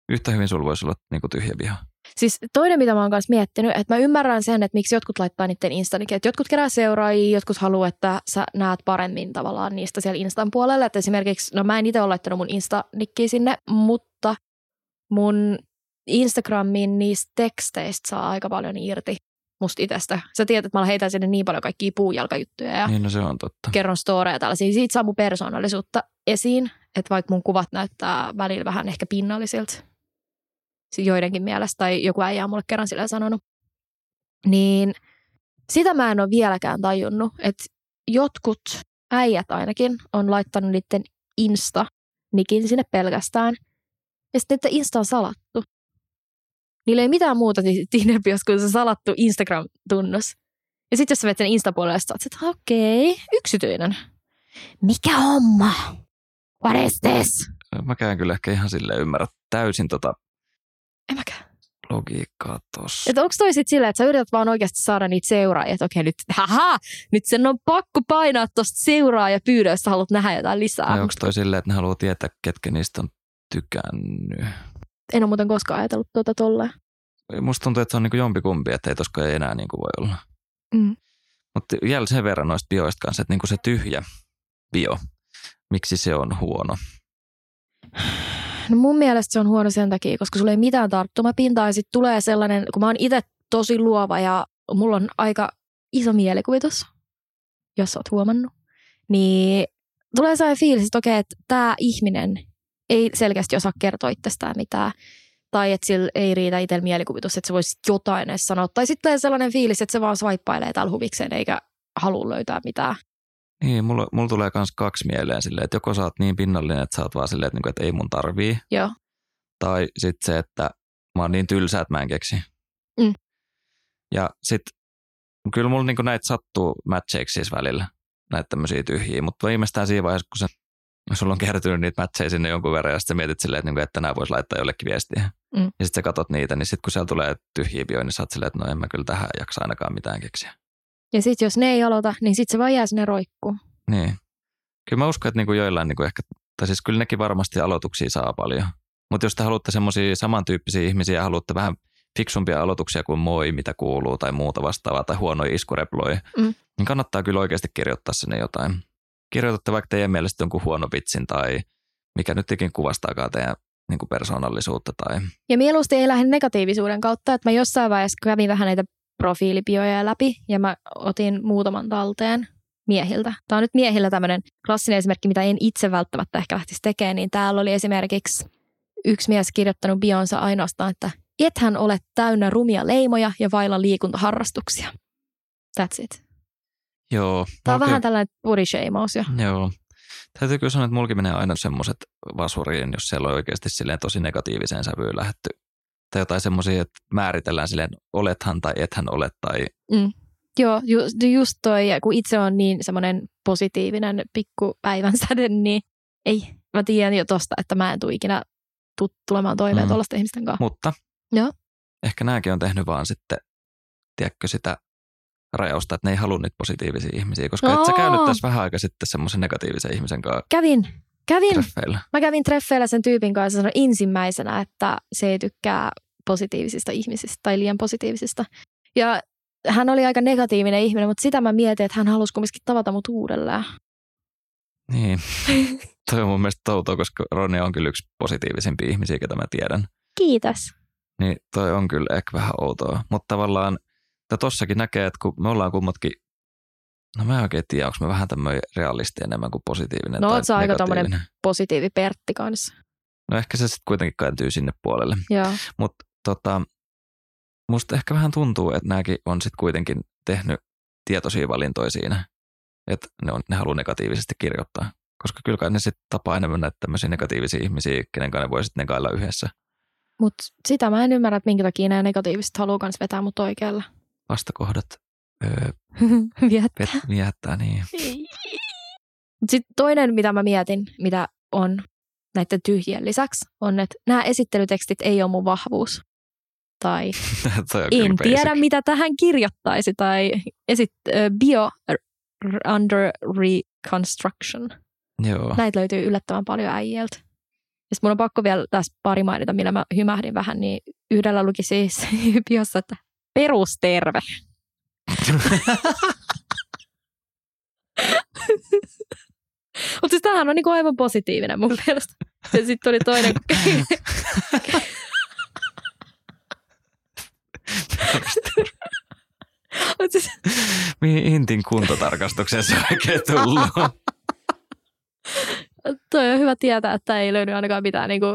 Yhtä hyvin sulla voisi olla niinku tyhjä viha. Siis toinen, mitä mä oon kanssa miettinyt, että mä ymmärrän sen, että miksi jotkut laittaa niiden Instanikin. Että jotkut kerää seuraajia, jotkut haluaa, että sä näet paremmin tavallaan niistä siellä Instan puolella. Että esimerkiksi, no mä en itse ole laittanut mun Insta-nikkiä sinne, mutta mun Instagramin niistä teksteistä saa aika paljon irti musta itsestä. Sä tiedät, että mä heitän sinne niin paljon kaikkia puujalkajuttuja ja Niin no se on totta. kerron storeja tällaisia. Siitä saa mun persoonallisuutta esiin, että vaikka mun kuvat näyttää välillä vähän ehkä pinnallisilta si- joidenkin mielestä, tai joku äijä on mulle kerran sillä sanonut, niin sitä mä en ole vieläkään tajunnut, että jotkut äijät ainakin on laittanut niiden Insta-nikin sinne pelkästään, ja sitten että Insta on salattu. Niillä ei mitään muuta tinder kuin se salattu Instagram-tunnus. Ja sitten jos sä vet sen Insta-puolelle, sä että okei, yksityinen. Mikä homma? What is this? Mä käyn kyllä ehkä ihan silleen ymmärrä täysin tota En mäkään. logiikkaa tossa. Että onko toi sit silleen, että sä yrität vaan oikeasti saada niitä seuraajia, että okei nyt, haha, nyt sen on pakko painaa tosta seuraa ja pyydä, jos sä haluat nähdä jotain lisää. Vai onko toi silleen, että ne haluaa tietää, ketkä niistä on tykännyt? En ole muuten koskaan ajatellut tuota tolleen. Musta tuntuu, että se on niinku jompikumpi, että ei toska ei enää niinku voi olla. Mm. Mutta vielä sen verran noista bioista kanssa, että niinku se tyhjä bio, miksi se on huono. No mun mielestä se on huono sen takia, koska sulla ei mitään tarttumapintaa ja sitten tulee sellainen, kun mä oon itse tosi luova ja mulla on aika iso mielikuvitus, jos oot huomannut, niin tulee sellainen fiilis, että okei, että tämä ihminen ei selkeästi osaa kertoa itsestään mitään tai että sillä ei riitä itsellä mielikuvitus, että se voisi jotain edes sanoa. Tai sitten sellainen fiilis, että se vaan swipailee täällä huvikseen eikä halua löytää mitään. Niin, mulla, mulla tulee myös kaksi mieleen silleen, että joko sä oot niin pinnallinen, että sä oot vaan silleen, että, niinku, että ei mun tarvii. Joo. Tai sitten se, että mä oon niin tylsä, että mä en keksi. Mm. Ja sitten kyllä mulla niinku näitä sattuu matcheiksi siis välillä, näitä tämmöisiä tyhjiä, mutta viimeistään siinä vaiheessa, kun se, sulla on kertynyt niitä matcheja sinne jonkun verran ja sitten mietit silleen, että, niinku, että tänään voisi laittaa jollekin viestiä. Mm. Ja sitten sä katot niitä, niin sitten kun siellä tulee tyhjiä bioja, niin sä oot silleen, että no en mä kyllä tähän jaksa ainakaan mitään keksiä. Ja sitten jos ne ei aloita, niin sitten se vaan jää sinne roikkuun. Niin. Kyllä mä uskon, että niinku joillain niinku ehkä, tai siis kyllä nekin varmasti aloituksia saa paljon. Mutta jos te haluatte semmoisia samantyyppisiä ihmisiä ja haluatte vähän fiksumpia aloituksia kuin moi, mitä kuuluu tai muuta vastaavaa tai huonoja iskureploja, Mm. niin kannattaa kyllä oikeasti kirjoittaa sinne jotain. Kirjoitatte vaikka teidän mielestä jonkun huono vitsin tai mikä nyt ikin kuvastaakaan teidän niin kuin persoonallisuutta. Tai... Ja mieluusti ei lähde negatiivisuuden kautta, että mä jossain vaiheessa kävin vähän näitä profiilipioja läpi ja mä otin muutaman talteen miehiltä. Tämä on nyt miehillä tämmöinen klassinen esimerkki, mitä en itse välttämättä ehkä lähtisi tekemään, niin täällä oli esimerkiksi yksi mies kirjoittanut bionsa ainoastaan, että ethän ole täynnä rumia leimoja ja vailla liikuntaharrastuksia. That's it. Joo. Tämä on vähän tällainen body shameaus jo. Joo. Täytyy kyllä sanoa, että mulki menee aina semmoiset vasuriin, jos siellä on oikeasti silleen tosi negatiiviseen sävyyn lähetty. Tai jotain semmoisia, että määritellään silleen, olethan tai ethän ole tai Joo, ju, just toi, kun itse on niin semmoinen positiivinen pikku päivänsäde, niin ei, mä tiedän jo tosta, että mä en tule ikinä tuu tulemaan toimeen Mm. mm. tuollaisten ihmisten kanssa. Mutta Joo. ehkä nämäkin on tehnyt vaan sitten, tiedätkö sitä rajausta, että ne ei halua niitä positiivisia ihmisiä, koska et sä käynyt tässä vähän aika sitten semmoisen negatiivisen ihmisen kanssa Kävin, kävin, treffeillä. mä kävin treffeillä sen tyypin kanssa sanoin ensimmäisenä, että se ei tykkää positiivisista ihmisistä tai liian positiivisista. Ja hän oli aika negatiivinen ihminen, mutta sitä mä mietin, että hän halusi kumminkin tavata mut uudelleen. Niin, toi on mun mielestä toutoa, koska Ronja on kyllä yksi positiivisimpia ihmisiä, ketä mä tiedän. Kiitos. Niin toi on kyllä ehkä vähän outoa. Mutta tavallaan, että tossakin näkee, että kun me ollaan kummatkin, no mä en oikein tiedä, onko me vähän tämmöinen realisti enemmän kuin positiivinen No, tai oot sä aika negatiivinen. Positiivi Pertti kanssa. No ehkä se sitten kuitenkin kääntyy sinne puolelle. Mutta tota, musta ehkä vähän tuntuu, että nämäkin on sitten kuitenkin tehnyt tietoisia valintoja siinä, että ne, on, ne haluaa negatiivisesti kirjoittaa. Koska kyllä kai ne sitten tapaa enemmän näitä tämmöisiä negatiivisia ihmisiä, kenen kanssa ne voi sitten negailla yhdessä. Mutta sitä mä en ymmärrä, että minkä takia nämä negatiiviset haluaa kans vetää mut oikealle. Vastakohdat öö, Viettää. viettää, niin. Sitten toinen, mitä mä mietin, mitä on näiden tyhjien lisäksi, on, että nämä esittelytekstit ei ole mun vahvuus. Tai en basic. tiedä, mitä tähän kirjoittaisi. Tai esit, bio under reconstruction. Joo. Näitä löytyy yllättävän paljon äijiltä. Ja sit mun on pakko vielä tässä pari mainita, millä mä hymähdin vähän, niin yhdellä luki siis biossa, että perusterve. Mutta siis tämähän on niinku aivan positiivinen mun mielestä. Ja sitten oli toinen, siis, Mihin Intin kuntotarkastukseen se oikein tullut? toi on hyvä tietää, että ei löydy ainakaan mitään niinku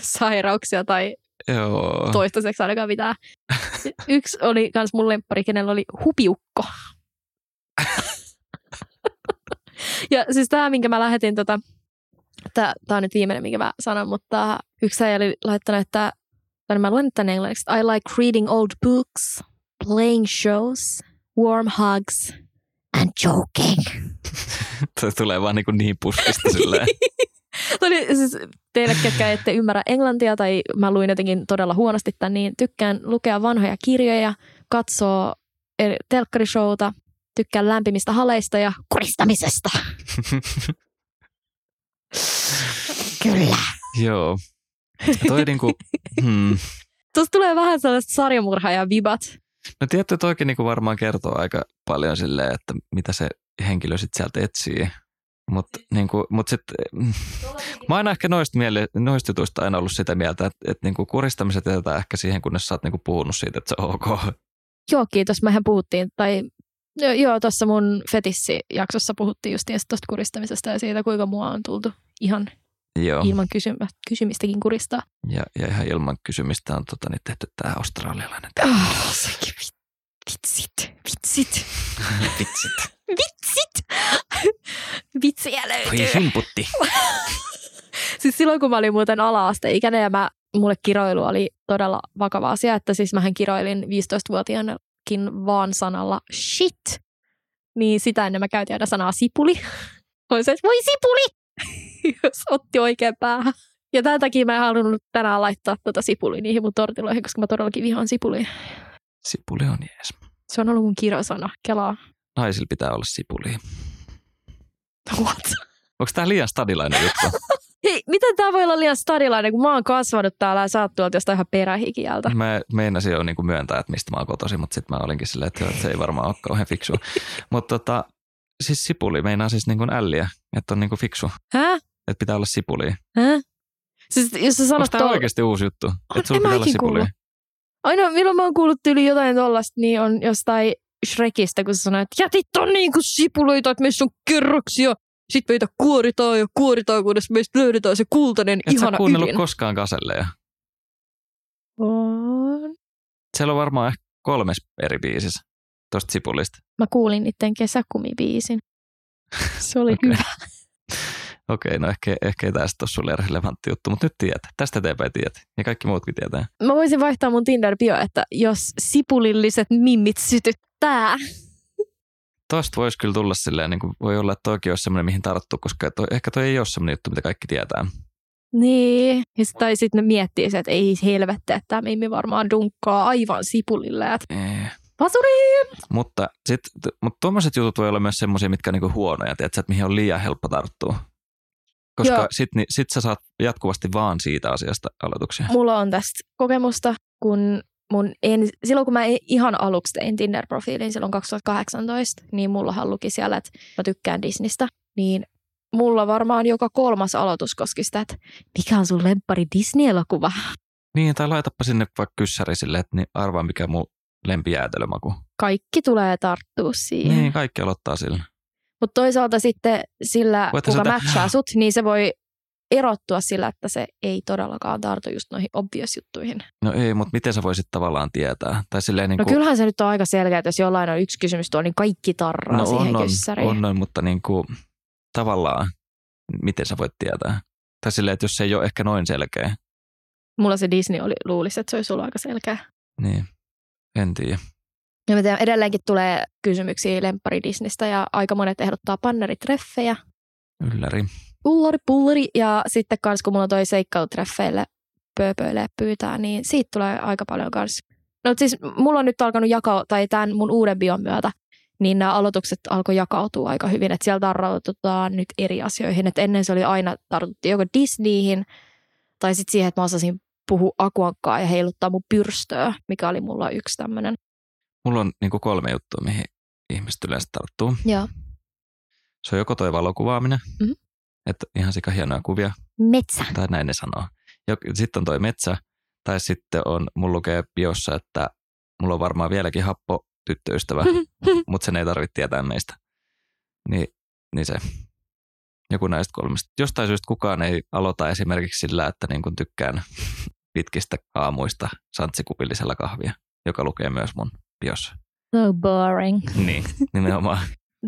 sairauksia tai Joo. toistaiseksi ainakaan mitään. Yksi oli kans mun lemppari, kenellä oli hupiukko. ja siis tämä, minkä mä lähetin, tota, tämä on nyt viimeinen, minkä mä sanon, mutta yksi oli laittanut, että, tai mä luen tänne englanniksi, I like reading old books, playing shows, warm hugs and joking. Toi tulee vaan niin, niin puskista silleen. Oli siis teille, ketkä ette ymmärrä englantia tai mä luin jotenkin todella huonosti tämän, niin tykkään lukea vanhoja kirjoja, katsoa eri- telkkarishowta, tykkään lämpimistä haleista ja kuristamisesta. Kyllä. Joo. Toi niinku, hmm. Tuossa tulee vähän sellaiset sarjamurhaaja vibat. No tietty toikin niinku varmaan kertoo aika paljon silleen, että mitä se henkilö sitten sieltä etsii. Mutta niinku, mut sitten, mä oon ehkä noista, miele, noista jutuista aina ollut sitä mieltä, että, että niinku kuristamiset jätetään ehkä siihen, kunnes sä oot niinku puhunut siitä, että se on ok. Joo, kiitos. Mehän puhuttiin, tai jo- joo, tuossa mun fetissi-jaksossa puhuttiin just tuosta kuristamisesta ja siitä, kuinka mua on tultu ihan Joo, ilman kysymä, kysymistäkin kuristaa. ja, ja ihan ilman kysymistä on tota, niin tehty tämä australialainen Oh, sekin vi- vitsit, vitsit, vitsit. vitsit. Vitsiä Voi löytyy. himputti. Siis silloin, kun mä olin muuten ala-asteikäinen ja mä, mulle kiroilu oli todella vakava asia, että siis mähän kiroilin 15-vuotiaanakin vaan sanalla shit. Niin sitä ennen mä käytin aina sanaa sipuli. Oli se, että voi sipuli! Jos otti oikein päähän. Ja tämän takia mä en halunnut tänään laittaa tuota sipuli niihin mun tortiloihin, koska mä todellakin vihaan sipulia. Sipuli on jees. Se on ollut mun kirosana. Kelaa. Naisilla pitää olla sipuli. What? Onko tämä liian stadilainen juttu? Hei, miten tää voi olla liian stadilainen, kun mä oon kasvanut täällä ja sä oot tuolta jostain ihan perähikiältä. Mä meinasin jo niin myöntää, että mistä mä oon kotoisin, mutta sitten mä olinkin silleen, että, se ei varmaan ole kauhean fiksu. mutta tota, siis sipuli meinaa siis niin kuin älliä, että on niin kuin fiksu, Hä? että pitää olla sipuli. Hä? Siis jos sä Onko sanot tämä tol... oikeasti uusi juttu, että sulla pitää olla sipuli? kuullut. Ainoa, milloin mä oon kuullut yli jotain tollasta, niin on jostain Shrekistä, kun se sanoo, että jätit on niinku sipuloita, että meissä on kerroksia. Sitten meitä kuoritaan ja kuoritaan, kunnes meistä löydetään se kultainen Et sä ihana kuunnellut ydin. koskaan kaselleja. On. Siellä on varmaan ehkä kolmes eri biisissä tuosta sipulista. Mä kuulin niiden kesäkumibiisin. Se oli Okei. hyvä. Okei, no ehkä, ehkä ei tästä ole sulle relevantti juttu, mutta nyt tiedät. Tästä eteenpäin tiedät. Ja kaikki muutkin tietää. Mä voisin vaihtaa mun Tinder-bio, että jos sipulilliset mimmit sytyttää. Tosta voisi kyllä tulla silleen, niin kuin voi olla, että toikin olisi semmoinen, mihin tarttuu, koska toi, ehkä toi ei ole semmoinen juttu, mitä kaikki tietää. Niin. Ja sit, tai sitten ne miettii se, että ei helvettä, että tämä mimmi varmaan dunkkaa aivan sipulille. Että Ee. vasuriin! Mutta, sit, t- mutta tuommoiset jutut voi olla myös semmoisia, mitkä on niinku huonoja, tiedätkö, että mihin on liian helppo tarttua. Koska Joo. sit, niin, sit sä saat jatkuvasti vaan siitä asiasta aloituksia. Mulla on tästä kokemusta, kun mun en, silloin kun mä e- ihan aluksi tein Tinder-profiilin silloin 2018, niin mulla luki siellä, että mä tykkään Disneystä, niin mulla varmaan joka kolmas aloitus koski sitä, että mikä on sun lemppari Disney-elokuva? Niin, tai laitapa sinne vaikka kyssäri sille, että niin arvaa mikä mun lempijäätelömaku. Kaikki tulee tarttua siihen. Niin, kaikki aloittaa sillä. Mutta toisaalta sitten sillä, Voithan kuka matchaa sut, niin se voi erottua sillä, että se ei todellakaan tartu just noihin obvious juttuihin. No ei, mutta miten sä voisit tavallaan tietää? Tai silleen niin No kuin, kyllähän se nyt on aika selkeä, että jos jollain on yksi kysymys tuolla, niin kaikki tarraa no siihen on, on, kyssäriin. on, on, mutta niin kuin, tavallaan, miten sä voit tietää? Tai silleen, että jos se ei ole ehkä noin selkeä, Mulla se Disney oli, luulisi, että se olisi ollut aika selkeä. niin en tiedä. Ja tiedän, edelleenkin tulee kysymyksiä lemppari Disneystä ja aika monet ehdottaa panneritreffejä. Ylläri. Pullari, pullari. Ja sitten kans kun mulla toi seikkailutreffeille pööpöille pyytää, niin siitä tulee aika paljon kans. No siis mulla on nyt alkanut jakaa, tai tämän mun uuden bion myötä, niin nämä aloitukset alkoi jakautua aika hyvin, että siellä tartutaan nyt eri asioihin. Et ennen se oli aina, tartuttiin joko Disneyhin, tai sitten siihen, että mä osasin puhua akuankkaa ja heiluttaa mun pyrstöä, mikä oli mulla yksi tämmöinen. Mulla on niin kolme juttua, mihin ihmiset yleensä tarttuu. Joo. Se on joko toi valokuvaaminen, Mhm. että ihan sika hienoja kuvia, Metsä. tai näin ne sanoo. Sitten on toi metsä, tai sitten on, mulla lukee biossa, että mulla on varmaan vieläkin happo tyttöystävä, mutta sen ei tarvitse tietää meistä. Niin, niin se, joku näistä kolmesta. Jostain syystä kukaan ei aloita esimerkiksi sillä, että niin kun tykkään pitkistä aamuista santsikupillisella kahvia, joka lukee myös mun biossa. So boring. Niin, nimenomaan.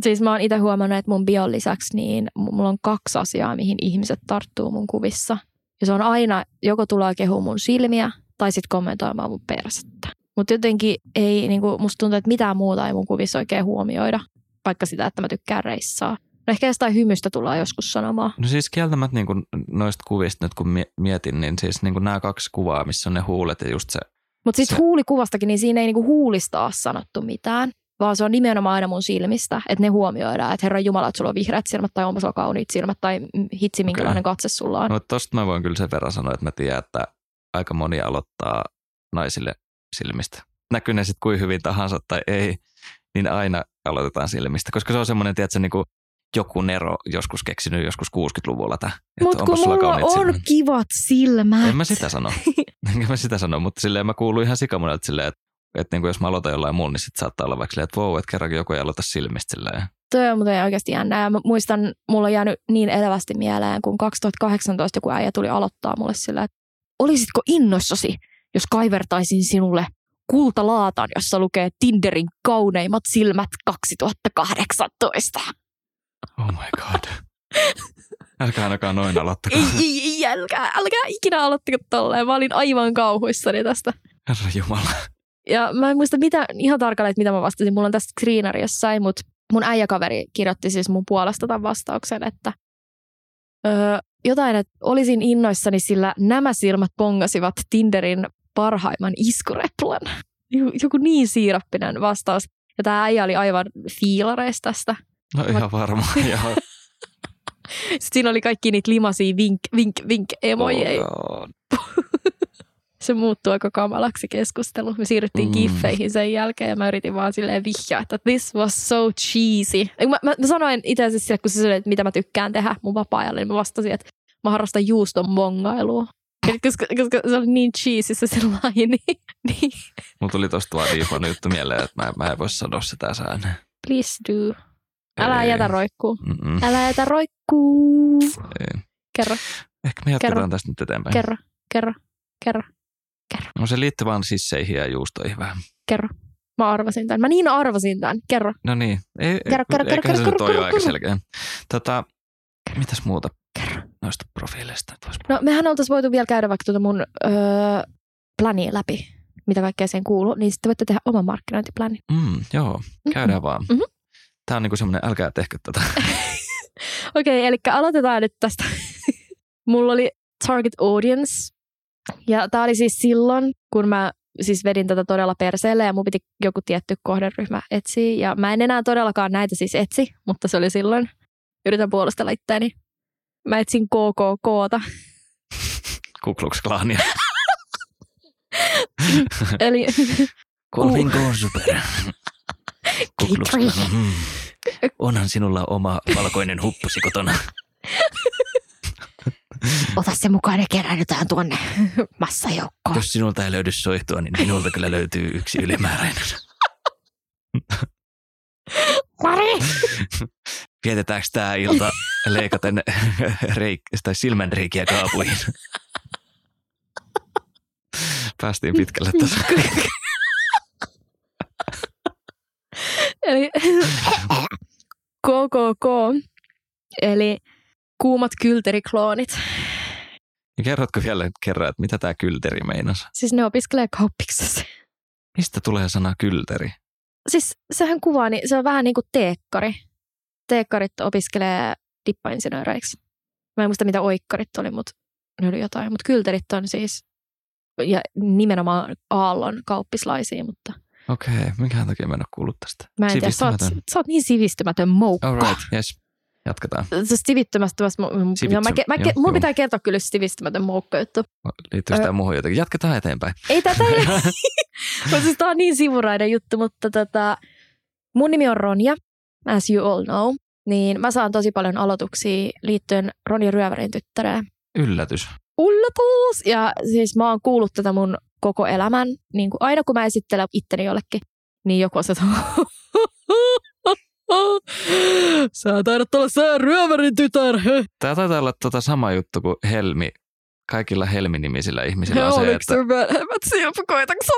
Siis mä oon itse huomannut, että mun bion lisäksi niin mulla on kaksi asiaa, mihin ihmiset tarttuu mun kuvissa. Ja se on aina, joko tulee kehu mun silmiä tai sitten kommentoimaan mun persettä. Mutta jotenkin ei, niinku, musta tuntuu, että mitään muuta ei mun kuvissa oikein huomioida, vaikka sitä, että mä tykkään reissaa. No ehkä jostain hymystä tullaan joskus sanomaan. No siis kieltämättä niin kun noista kuvista nyt kun mie- mietin, niin siis niin nämä kaksi kuvaa, missä on ne huulet ja just se, Mutta sitten huulikuvastakin, niin siinä ei niinku huulista ole sanottu mitään, vaan se on nimenomaan aina mun silmistä, että ne huomioidaan, että herra Jumala, että sulla on vihreät silmät tai onpa sulla kauniit silmät tai hitsi, minkälainen katse sulla on. no tosta mä voin kyllä sen verran sanoa, että mä tiedän, että aika moni aloittaa naisille silmistä. Näkyy ne sitten kuin hyvin tahansa tai ei, niin aina aloitetaan silmistä, koska se on semmoinen, tiedätkö, niin kuin, joku Nero joskus keksinyt joskus 60-luvulla tämä. Mutta kun mulla on silmät. kivat silmät. En mä sitä sano. Enkä mä sitä sano, mutta silleen mä kuulun ihan sikamonelta silleen, että että niin kuin jos mä aloitan jollain muun, niin sit saattaa olla vaikka silleen, että wow, että kerrankin joku ei aloita silmistä silleen. Toi on muuten oikeasti jännä. Ja mä muistan, mulla on jäänyt niin elävästi mieleen, kun 2018 joku äijä tuli aloittaa mulle sillä, että olisitko innoissasi, jos kaivertaisin sinulle kultalaatan, jossa lukee Tinderin kauneimmat silmät 2018. Oh my god. Älkää ainakaan noin aloittakaa. Ei, ei, ei, älkää, älkää ikinä aloittako tolleen. Mä olin aivan kauhuissani tästä. Herra Jumala. Ja mä en muista mitä, ihan tarkalleen, että mitä mä vastasin. Mulla on tästä screeneri jossain, mutta mun äijäkaveri kirjoitti siis mun puolesta tämän vastauksen, että öö, jotain, että olisin innoissani, sillä nämä silmät pongasivat Tinderin parhaimman iskureplan. Joku niin siirappinen vastaus. Ja tämä äijä oli aivan fiilareista tästä. No ihan varmaan, joo. Sitten siinä oli kaikki niitä limasia vink, vink, vink emojeja. Oh se muuttui aika kamalaksi keskustelu. Me siirryttiin mm. giffeihin sen jälkeen ja mä yritin vaan silleen vihjaa, että this was so cheesy. Mä, mä, mä sanoin itse asiassa, kun se sanoi, että mitä mä tykkään tehdä mun vapaa-ajalla, niin mä vastasin, että mä harrastan juuston mongailua. Koska, koska se oli niin cheesy se sellainen. Niin, niin. Mulla tuli tosta vaan juttu mieleen, että mä, mä en voi sanoa sitä sään. Please do. Älä Ei. jätä roikkuu. Mm-mm. Älä jätä roikkuu. Ei. Kerro. Ehkä me jatketaan kerro. tästä nyt eteenpäin. Kerro, kerro, kerro. Kerro. No se liittyy vaan sisseihin ja juustoihin vähän. Kerro. Mä arvasin tämän. Mä niin arvasin tämän. Kerro. No niin. Ei, kerro, kerro, kerro, kerro, kerro, kerro, kerro, aika selkeä. Tota, mitäs muuta kerro. noista profiileista? No mehän oltaisiin voitu vielä käydä vaikka tuota mun öö, plania läpi, mitä kaikkea siihen kuuluu, niin sitten voitte tehdä oman markkinointiplanin. Mm, joo, käydään mm-hmm. vaan. Mm-hmm. Tämä on niinku semmoinen, älkää tehkö tätä. Okei, okay, eli aloitetaan nyt tästä. Mulla oli target audience ja tämä oli siis silloin, kun mä siis vedin tätä todella perseelle ja mun piti joku tietty kohderyhmä etsiä. Ja mä en enää todellakaan näitä siis etsi, mutta se oli silloin. Yritän puolustella itteeni. Mä etsin KKKta. Kuklux-klaania. Eli... Kolvin Mm. Onhan sinulla oma valkoinen huppusi kotona. Ota se mukaan ja keräännytään tuonne massajoukkoon. Jos sinulta ei löydy soihtua, niin minulta kyllä löytyy yksi ylimääräinen. Mari! Vietetäänkö tämä ilta leikaten reik- tai silmänreikiä kaapuihin? Päästiin pitkälle tässä. Eli KKK, eli kuumat kylterikloonit. Kerrotko vielä kerran, että mitä tämä kylteri meinas? Siis ne opiskelee kauppiksessa. Mistä tulee sana kylteri? Siis sehän kuvaa, niin se on vähän niin kuin teekkari. Teekkarit opiskelee dippainsinööreiksi. Mä en muista mitä oikkarit oli, mutta ne oli jotain. Mutta kylterit on siis, ja nimenomaan Aallon kauppislaisia, mutta... Okei, okay. minkä takia mä en ole kuullut tästä? Mä en tiedä, sä oot, sä oot niin sivistymätön moukka. All right, yes. Jatketaan. Se sivittömästä, no, mä, mä, joo, mun pitää kertoa kyllä sivistymätön moukka juttu. Liittyy sitä muuhun jotenkin. Jatketaan eteenpäin. Ei tätä ei. siis tää on niin sivuraiden juttu, mutta tota, mun nimi on Ronja, as you all know. Niin mä saan tosi paljon aloituksia liittyen Ronja Ryövärin tyttäreen. Yllätys. Yllätys! Ja siis mä oon kuullut tätä mun koko elämän. Niin kuin aina kun mä esittelen itteni jollekin, niin joku on se, Sä taidat olla sä ryövärin tytär. Tämä taitaa olla tota sama juttu kuin Helmi. Kaikilla Helmi-nimisillä ihmisillä on se, että... Oliko silpukoita, kun sä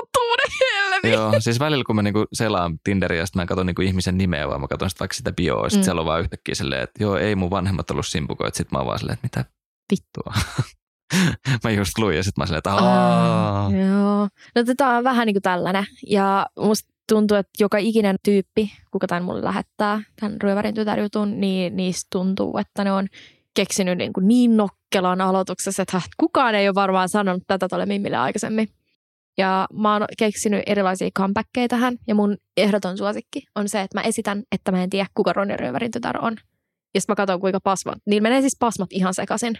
Helmi? Joo, siis välillä kun mä niinku selaan Tinderiä, sitten mä katson niinku ihmisen nimeä, vaan mä katson sitä vaikka sitä bioa, sitten mm. siellä on vaan yhtäkkiä silleen, että joo, ei mun vanhemmat ollut simpukoit, sitten mä oon vaan silleen, että mitä vittua. mä just luin ja sitten mä silleen, että Aa. Joo. No tämä on vähän niin kuin tällainen. Ja musta tuntuu, että joka ikinen tyyppi, kuka tämän mulle lähettää, tämän ryövärin tytärjutun, niin niistä tuntuu, että ne on keksinyt niin, kuin niin nokkelan aloituksessa, että kukaan ei ole varmaan sanonut tätä tuolle Mimmille aikaisemmin. Ja mä oon keksinyt erilaisia comebackkejä tähän, ja mun ehdoton suosikki on se, että mä esitän, että mä en tiedä, kuka Ronja Röövärin tytär on. Ja sitten mä katson, kuinka pasmat. Niin menee siis pasmat ihan sekaisin.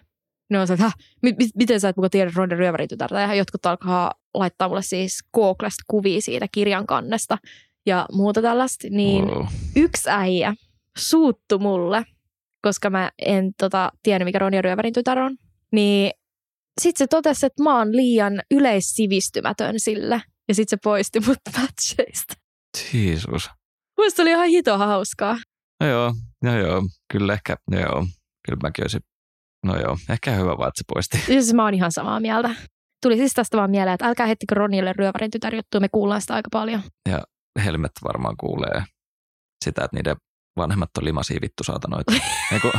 Ne on se, että mi- mi- miten sä et muka tiedä Ronja Röövärin tytärtä? Ja jotkut alkaa laittaa mulle siis Googlesta kuvia siitä kirjan kannesta ja muuta tällaista, niin wow. yksi äijä suuttu mulle koska mä en tota, tiennyt, mikä Ronja Ryövärin tytär on. Niin sitten se totesi, että mä oon liian yleissivistymätön sille. Ja sitten se poisti mut matcheista. Jeesus. Muista oli ihan hito hauskaa. No joo, no joo, kyllä ehkä, no joo, kyllä mäkin olisin, no joo, ehkä hyvä vaan, että se poisti. Siis mä oon ihan samaa mieltä. Tuli siis tästä vaan mieleen, että älkää hettikö Ronille ryövärin tytär juttu, me kuullaan sitä aika paljon. Ja Helmet varmaan kuulee sitä, että niiden vanhemmat on limasia vittu saatanoita. Eiku,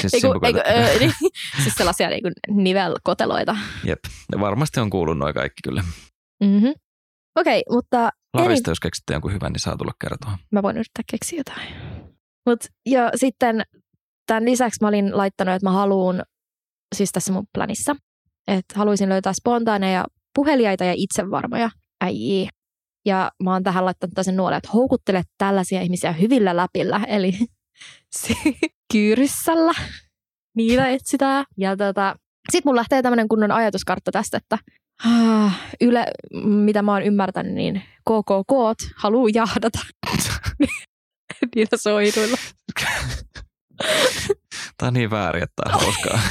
siis, Eiku, eiku, öö, niin, siis sellaisia niin nivelkoteloita. Jep, ne varmasti on kuullut noin kaikki kyllä. Mm-hmm. Okei, okay, mutta Larista, jos keksitte jonkun hyvän, niin saa tulla kertoa. mä voin yrittää keksiä jotain. Mut, ja sitten tämän lisäksi mä olin laittanut, että mä haluan, siis tässä mun planissa, että haluaisin löytää spontaaneja puheliaita ja itsevarmoja äijiä. Ja mä oon tähän laittanut tällaisen nuolen, että houkuttele tällaisia ihmisiä hyvillä läpillä, eli kyyrysällä. Niitä etsitään. Ja tota, sitten mun lähtee tämmöinen kunnon ajatuskartta tästä, että ah, yle, mitä mä oon ymmärtänyt, niin KKK haluu jahdata niillä soiduilla. Tämä on niin väärin, että tämä on hauskaa.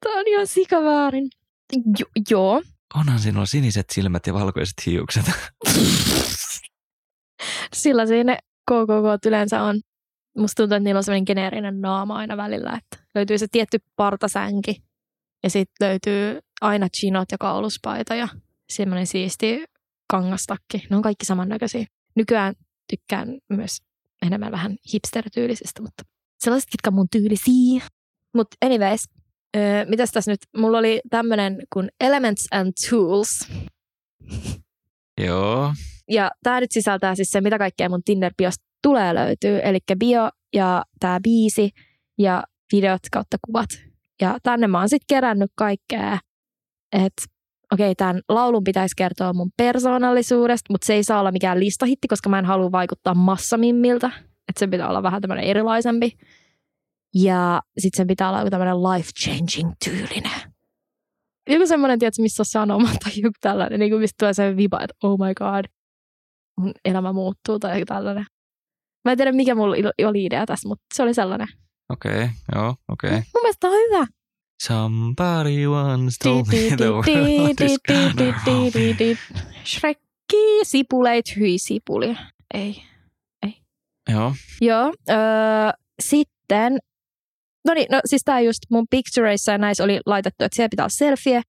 Tämä on ihan sikaväärin. Jo, joo. Onhan sinulla siniset silmät ja valkoiset hiukset. Sillä siinä KKK yleensä on. Musta tuntuu, että niillä on sellainen geneerinen naama aina välillä, että löytyy se tietty partasänki ja sitten löytyy aina chinot ja kauluspaita ja semmoinen siisti kangastakki. Ne on kaikki samannäköisiä. Nykyään tykkään myös enemmän vähän hipster-tyylisistä, mutta sellaiset, ketkä on mun tyylisiä. Mutta anyways, öö, mitäs tässä nyt? Mulla oli tämmöinen kuin Elements and Tools. Joo, Ja tämä nyt sisältää siis se, mitä kaikkea mun Tinder-biosta tulee löytyy. Eli bio ja tämä biisi ja videot kautta kuvat. Ja tänne mä oon sitten kerännyt kaikkea, että okei, okay, tämän laulun pitäisi kertoa mun persoonallisuudesta, mutta se ei saa olla mikään listahitti, koska mä en halua vaikuttaa massamimmiltä. Että sen pitää olla vähän tämmöinen erilaisempi. Ja sitten sen pitää olla joku tämmöinen life-changing tyylinen. Joku semmoinen, tiedätkö, missä on sanoma tai joku tällainen, niin kuin mistä tulee se viba, että oh my god, mun elämä muuttuu tai joku tällainen. Mä en tiedä, mikä mulla oli idea tässä, mutta se oli sellainen. okei, okay, joo, okei. Okay. Mun mielestä on hyvä. Somebody once told me the world is gonna. Shrekki, sipuleit, hyi sipuli. Ei. Joo, Joo, öö, sitten, no niin, no siis tää just mun pictureissa ja näissä oli laitettu, että siellä pitää olla selfie,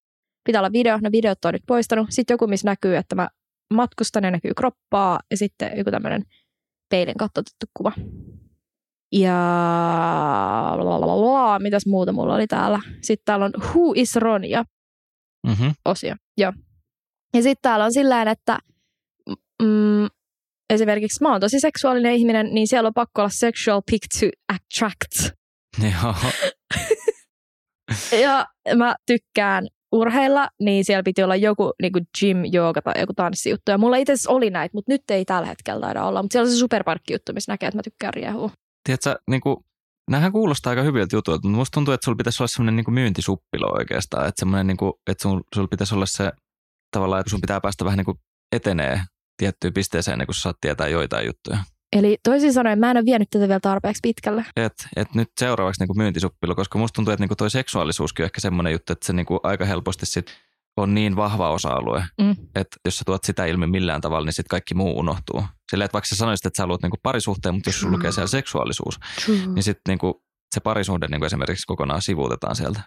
pitää olla video, no videot on nyt poistanut. Sitten joku, missä näkyy, että mä matkustan ja näkyy kroppaa ja sitten joku tämmöinen peilin kautta otettu kuva. Ja lalalala, mitäs muuta mulla oli täällä. Sitten täällä on Who is Ronja mm-hmm. osio. Joo. Ja sitten täällä on sillä että mm, esimerkiksi mä oon tosi seksuaalinen ihminen, niin siellä on pakko olla sexual pick to attract. joo, Ja mä tykkään urheilla, niin siellä piti olla joku niin kuin gym, jooga tai joku tanssijuttu. Ja mulla itse asiassa oli näitä, mutta nyt ei tällä hetkellä taida olla. Mutta siellä on se superparkkijuttu, missä näkee, että mä tykkään riehua. Tiedätkö, niin kuin, näähän kuulostaa aika hyviltä jutuilta, mutta musta tuntuu, että sulla pitäisi olla semmoinen niin myyntisuppilo oikeastaan, että semmoinen, niin kuin, että sun, sulla pitäisi olla se tavallaan, että sun pitää päästä vähän niin kuin etenee tiettyyn pisteeseen, ennen kuin sä saat tietää joitain juttuja. Eli toisin sanoen mä en ole vienyt tätä vielä tarpeeksi pitkälle. Et, et nyt seuraavaksi niin kuin myyntisuppilo, koska musta tuntuu, että niin kuin toi seksuaalisuuskin on ehkä semmoinen juttu, että se niin kuin aika helposti sit on niin vahva osa-alue, Mm. että jos sä tuot sitä ilmi millään tavalla, niin sitten kaikki muu unohtuu. Silleen, että vaikka sä sanoisit, että sä haluat niin kuin parisuhteen, mutta jos sulla lukee siellä seksuaalisuus, True. niin sitten niin kuin se parisuhde niin kuin esimerkiksi kokonaan sivuutetaan sieltä.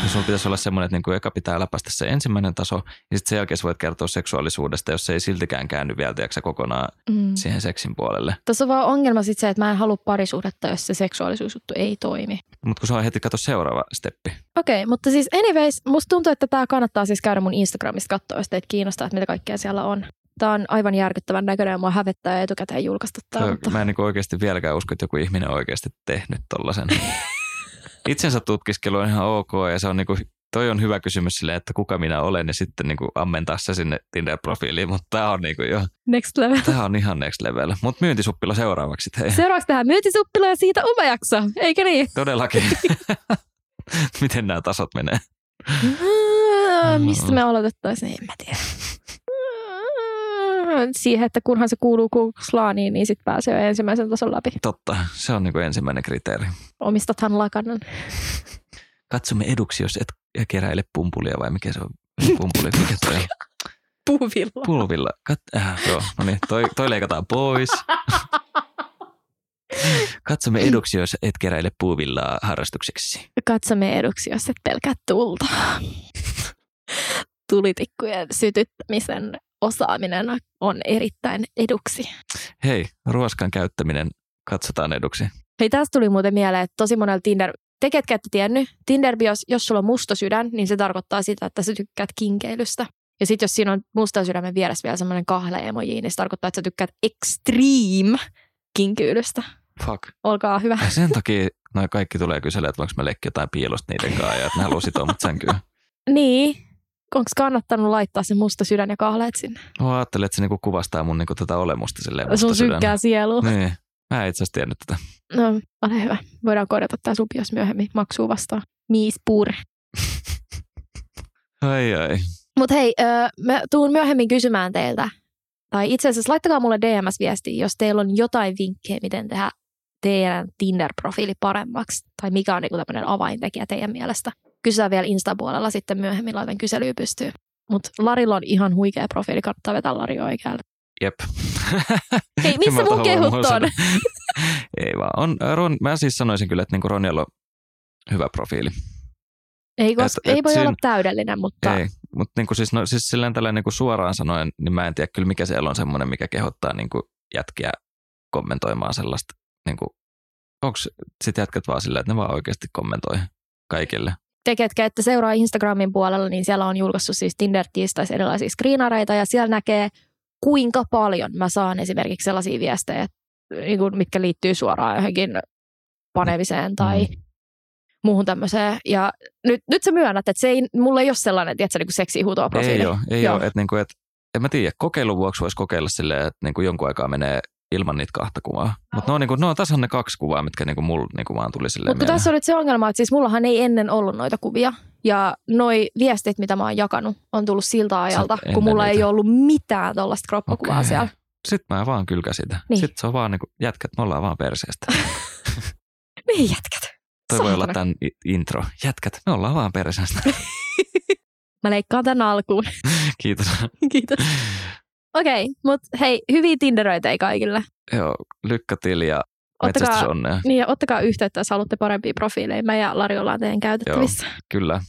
Niin sulla pitäisi olla semmoinen, että niin kuin eka pitää läpäistä se ensimmäinen taso, ja sitten sen jälkeen sä voit kertoa seksuaalisuudesta, jos se ei siltikään käänny vielä tiedätkö, kokonaan Mm. siihen seksin puolelle. Tässä on vaan ongelma sit se, että mä en halua parisuhdetta, jos se seksuaalisuusjuttu ei toimi. Mutta kun se on heti kato seuraava steppi. Okei, mutta siis anyways, musta tuntuu, että tämä kannattaa siis käydä mun Instagramista katsoa, jos teitä kiinnostaa, että mitä kaikkea siellä on. Tämä on aivan järkyttävän näköinen ja mua hävettää etukäteen julkaista tämä. Mutta... mä en niin oikeasti vieläkään usko, että joku ihminen on oikeasti tehnyt tollasen. Itsensä tutkiskelu on ihan ok ja se on niin kuin, toi on hyvä kysymys silleen, että kuka minä olen ja sitten niin kuin ammentaa se sinne Tinder-profiiliin, mutta tämä on niin kuin jo, Next level. tämä on ihan next level. Mutta myyntisuppila seuraavaksi, hei. Seuraavaksi tähän myyntisuppila ja siitä oma jakso, eikö niin? Todellakin. Miten nämä tasot menee? Mistä me aloitettaisiin, en mä tiedä. siihen, että kunhan se kuuluu Kuuklaaniin, niin sitten pääsee jo ensimmäisen tason läpi. Totta, se on niin kuin ensimmäinen kriteeri. Omistathan lakanan. Katsomme eduksi, jos et keräile pumpulia vai mikä se on? Pumpuli, mikä se on? Puuvilla. Pulvilla. Kat- äh, joo, no niin, toi, toi leikataan pois. Katsomme eduksi, jos et keräile puuvillaa harrastukseksi. Katsomme eduksi, jos et pelkää tulta. Tulitikkujen sytyttämisen osaaminen on erittäin eduksi. Hei, ruoskan käyttäminen katsotaan eduksi. Hei, tästä tuli muuten mieleen, että tosi monella Tinder, te ketkä ette tiennyt, tinder jos, jos sulla on musta sydän, niin se tarkoittaa sitä, että sä tykkäät kinkeilystä. Ja sitten jos siinä on musta sydämen vieressä vielä semmoinen kahle emoji, niin se tarkoittaa, että sä tykkäät extreme kinkyydystä. Fuck. Olkaa hyvä. Ja sen takia noin kaikki tulee kyselemään, että voinko mä leikkiä jotain piilosta niiden kanssa ja että ne haluaa sitoa mut sänkyyn. Niin. Onko kannattanut laittaa se musta sydän ja kahleet sinne? Mä ajattelin, että se niinku kuvastaa mun niinku tätä olemusta silleen musta Sun sydän. sykkää sielu. Niin. Mä en itse asiassa tiennyt tätä. No, ole hyvä. Voidaan korjata tämä supi, jos myöhemmin maksuu vastaan. Mies pur. Ai ai. Mutta hei, öö, mä tuun myöhemmin kysymään teiltä, tai itse asiassa laittakaa mulle DMS-viestiä, jos teillä on jotain vinkkejä, miten tehdä teidän Tinder-profiili paremmaksi, tai mikä on niinku tämmöinen avaintekijä teidän mielestä. Kysytään vielä Insta-puolella, sitten myöhemmin laitan kyselyä pystyyn. Mutta Larilla on ihan huikea profiili, kannattaa vetää Lari oikealle. Jep. Hei, missä mun kehut on? Ei vaan. On, Ron, mä siis sanoisin kyllä, että niinku Ronjalla on hyvä profiili. Ei, koska, Et- et ei voi siinä- olla täydellinen, mutta Ei, mutta niinku siis, no, siis silleen tällä niinku suoraan sanoen, niin mä en tiedä kyllä mikä siellä on semmoinen, mikä kehottaa niinku jätkiä kommentoimaan sellaista. Niinku, Onko sitten jätkät vaan silleen, että ne vaan oikeasti kommentoi kaikille? te, ketkä ette seuraa Instagramin puolella, niin siellä on julkaissut siis tinder tiistais erilaisia screenareita ja siellä näkee, kuinka paljon mä saan esimerkiksi sellaisia viestejä, niin kuin, mitkä liittyy suoraan johonkin panemiseen tai Mm. muuhun tämmöiseen. Ja nyt, nyt sä myönnät, että se ei, mulla ei ole sellainen, tiedätkö, niin seksi huutoa profiili. Ei ole, ei Joo. ole. Että niinku, et, en mä tiedä, kokeilun vuoksi voisi kokeilla silleen, että niinku jonkun aikaa menee ilman niitä kahta kuvaa. Mutta ne on, niinku, ne on tasan ne kaksi kuvaa, mitkä niinku mulla niinku vaan tuli silleen Mutta tässä on nyt se ongelma, että siis mullahan ei ennen ollut noita kuvia. Ja noi viestit, mitä mä oon jakanut, on tullut siltä ajalta, ennen kun mulla ei niitä. ole ollut mitään tuollaista kroppakuvaa Okei. siellä. Sitten mä vaan kylkäsin sitä. Niin. Sitten se on vaan niinku, jätkät, me ollaan vaan perseestä. Niin jätkät. Toi voi olla tämän intro. Jätkät, me ollaan vaan perseestä. Mä leikkaan tän alkuun. Kiitos. Kiitos. Okei, okay, mutta hei, hyviä Tinderöitä ei kaikille. Joo, lykkätili ja Ottakaa, metsästysonnea. niin, ja ottakaa yhteyttä, jos haluatte parempia profiileja. Mä ja Lari ollaan teidän käytettävissä. Kyllä.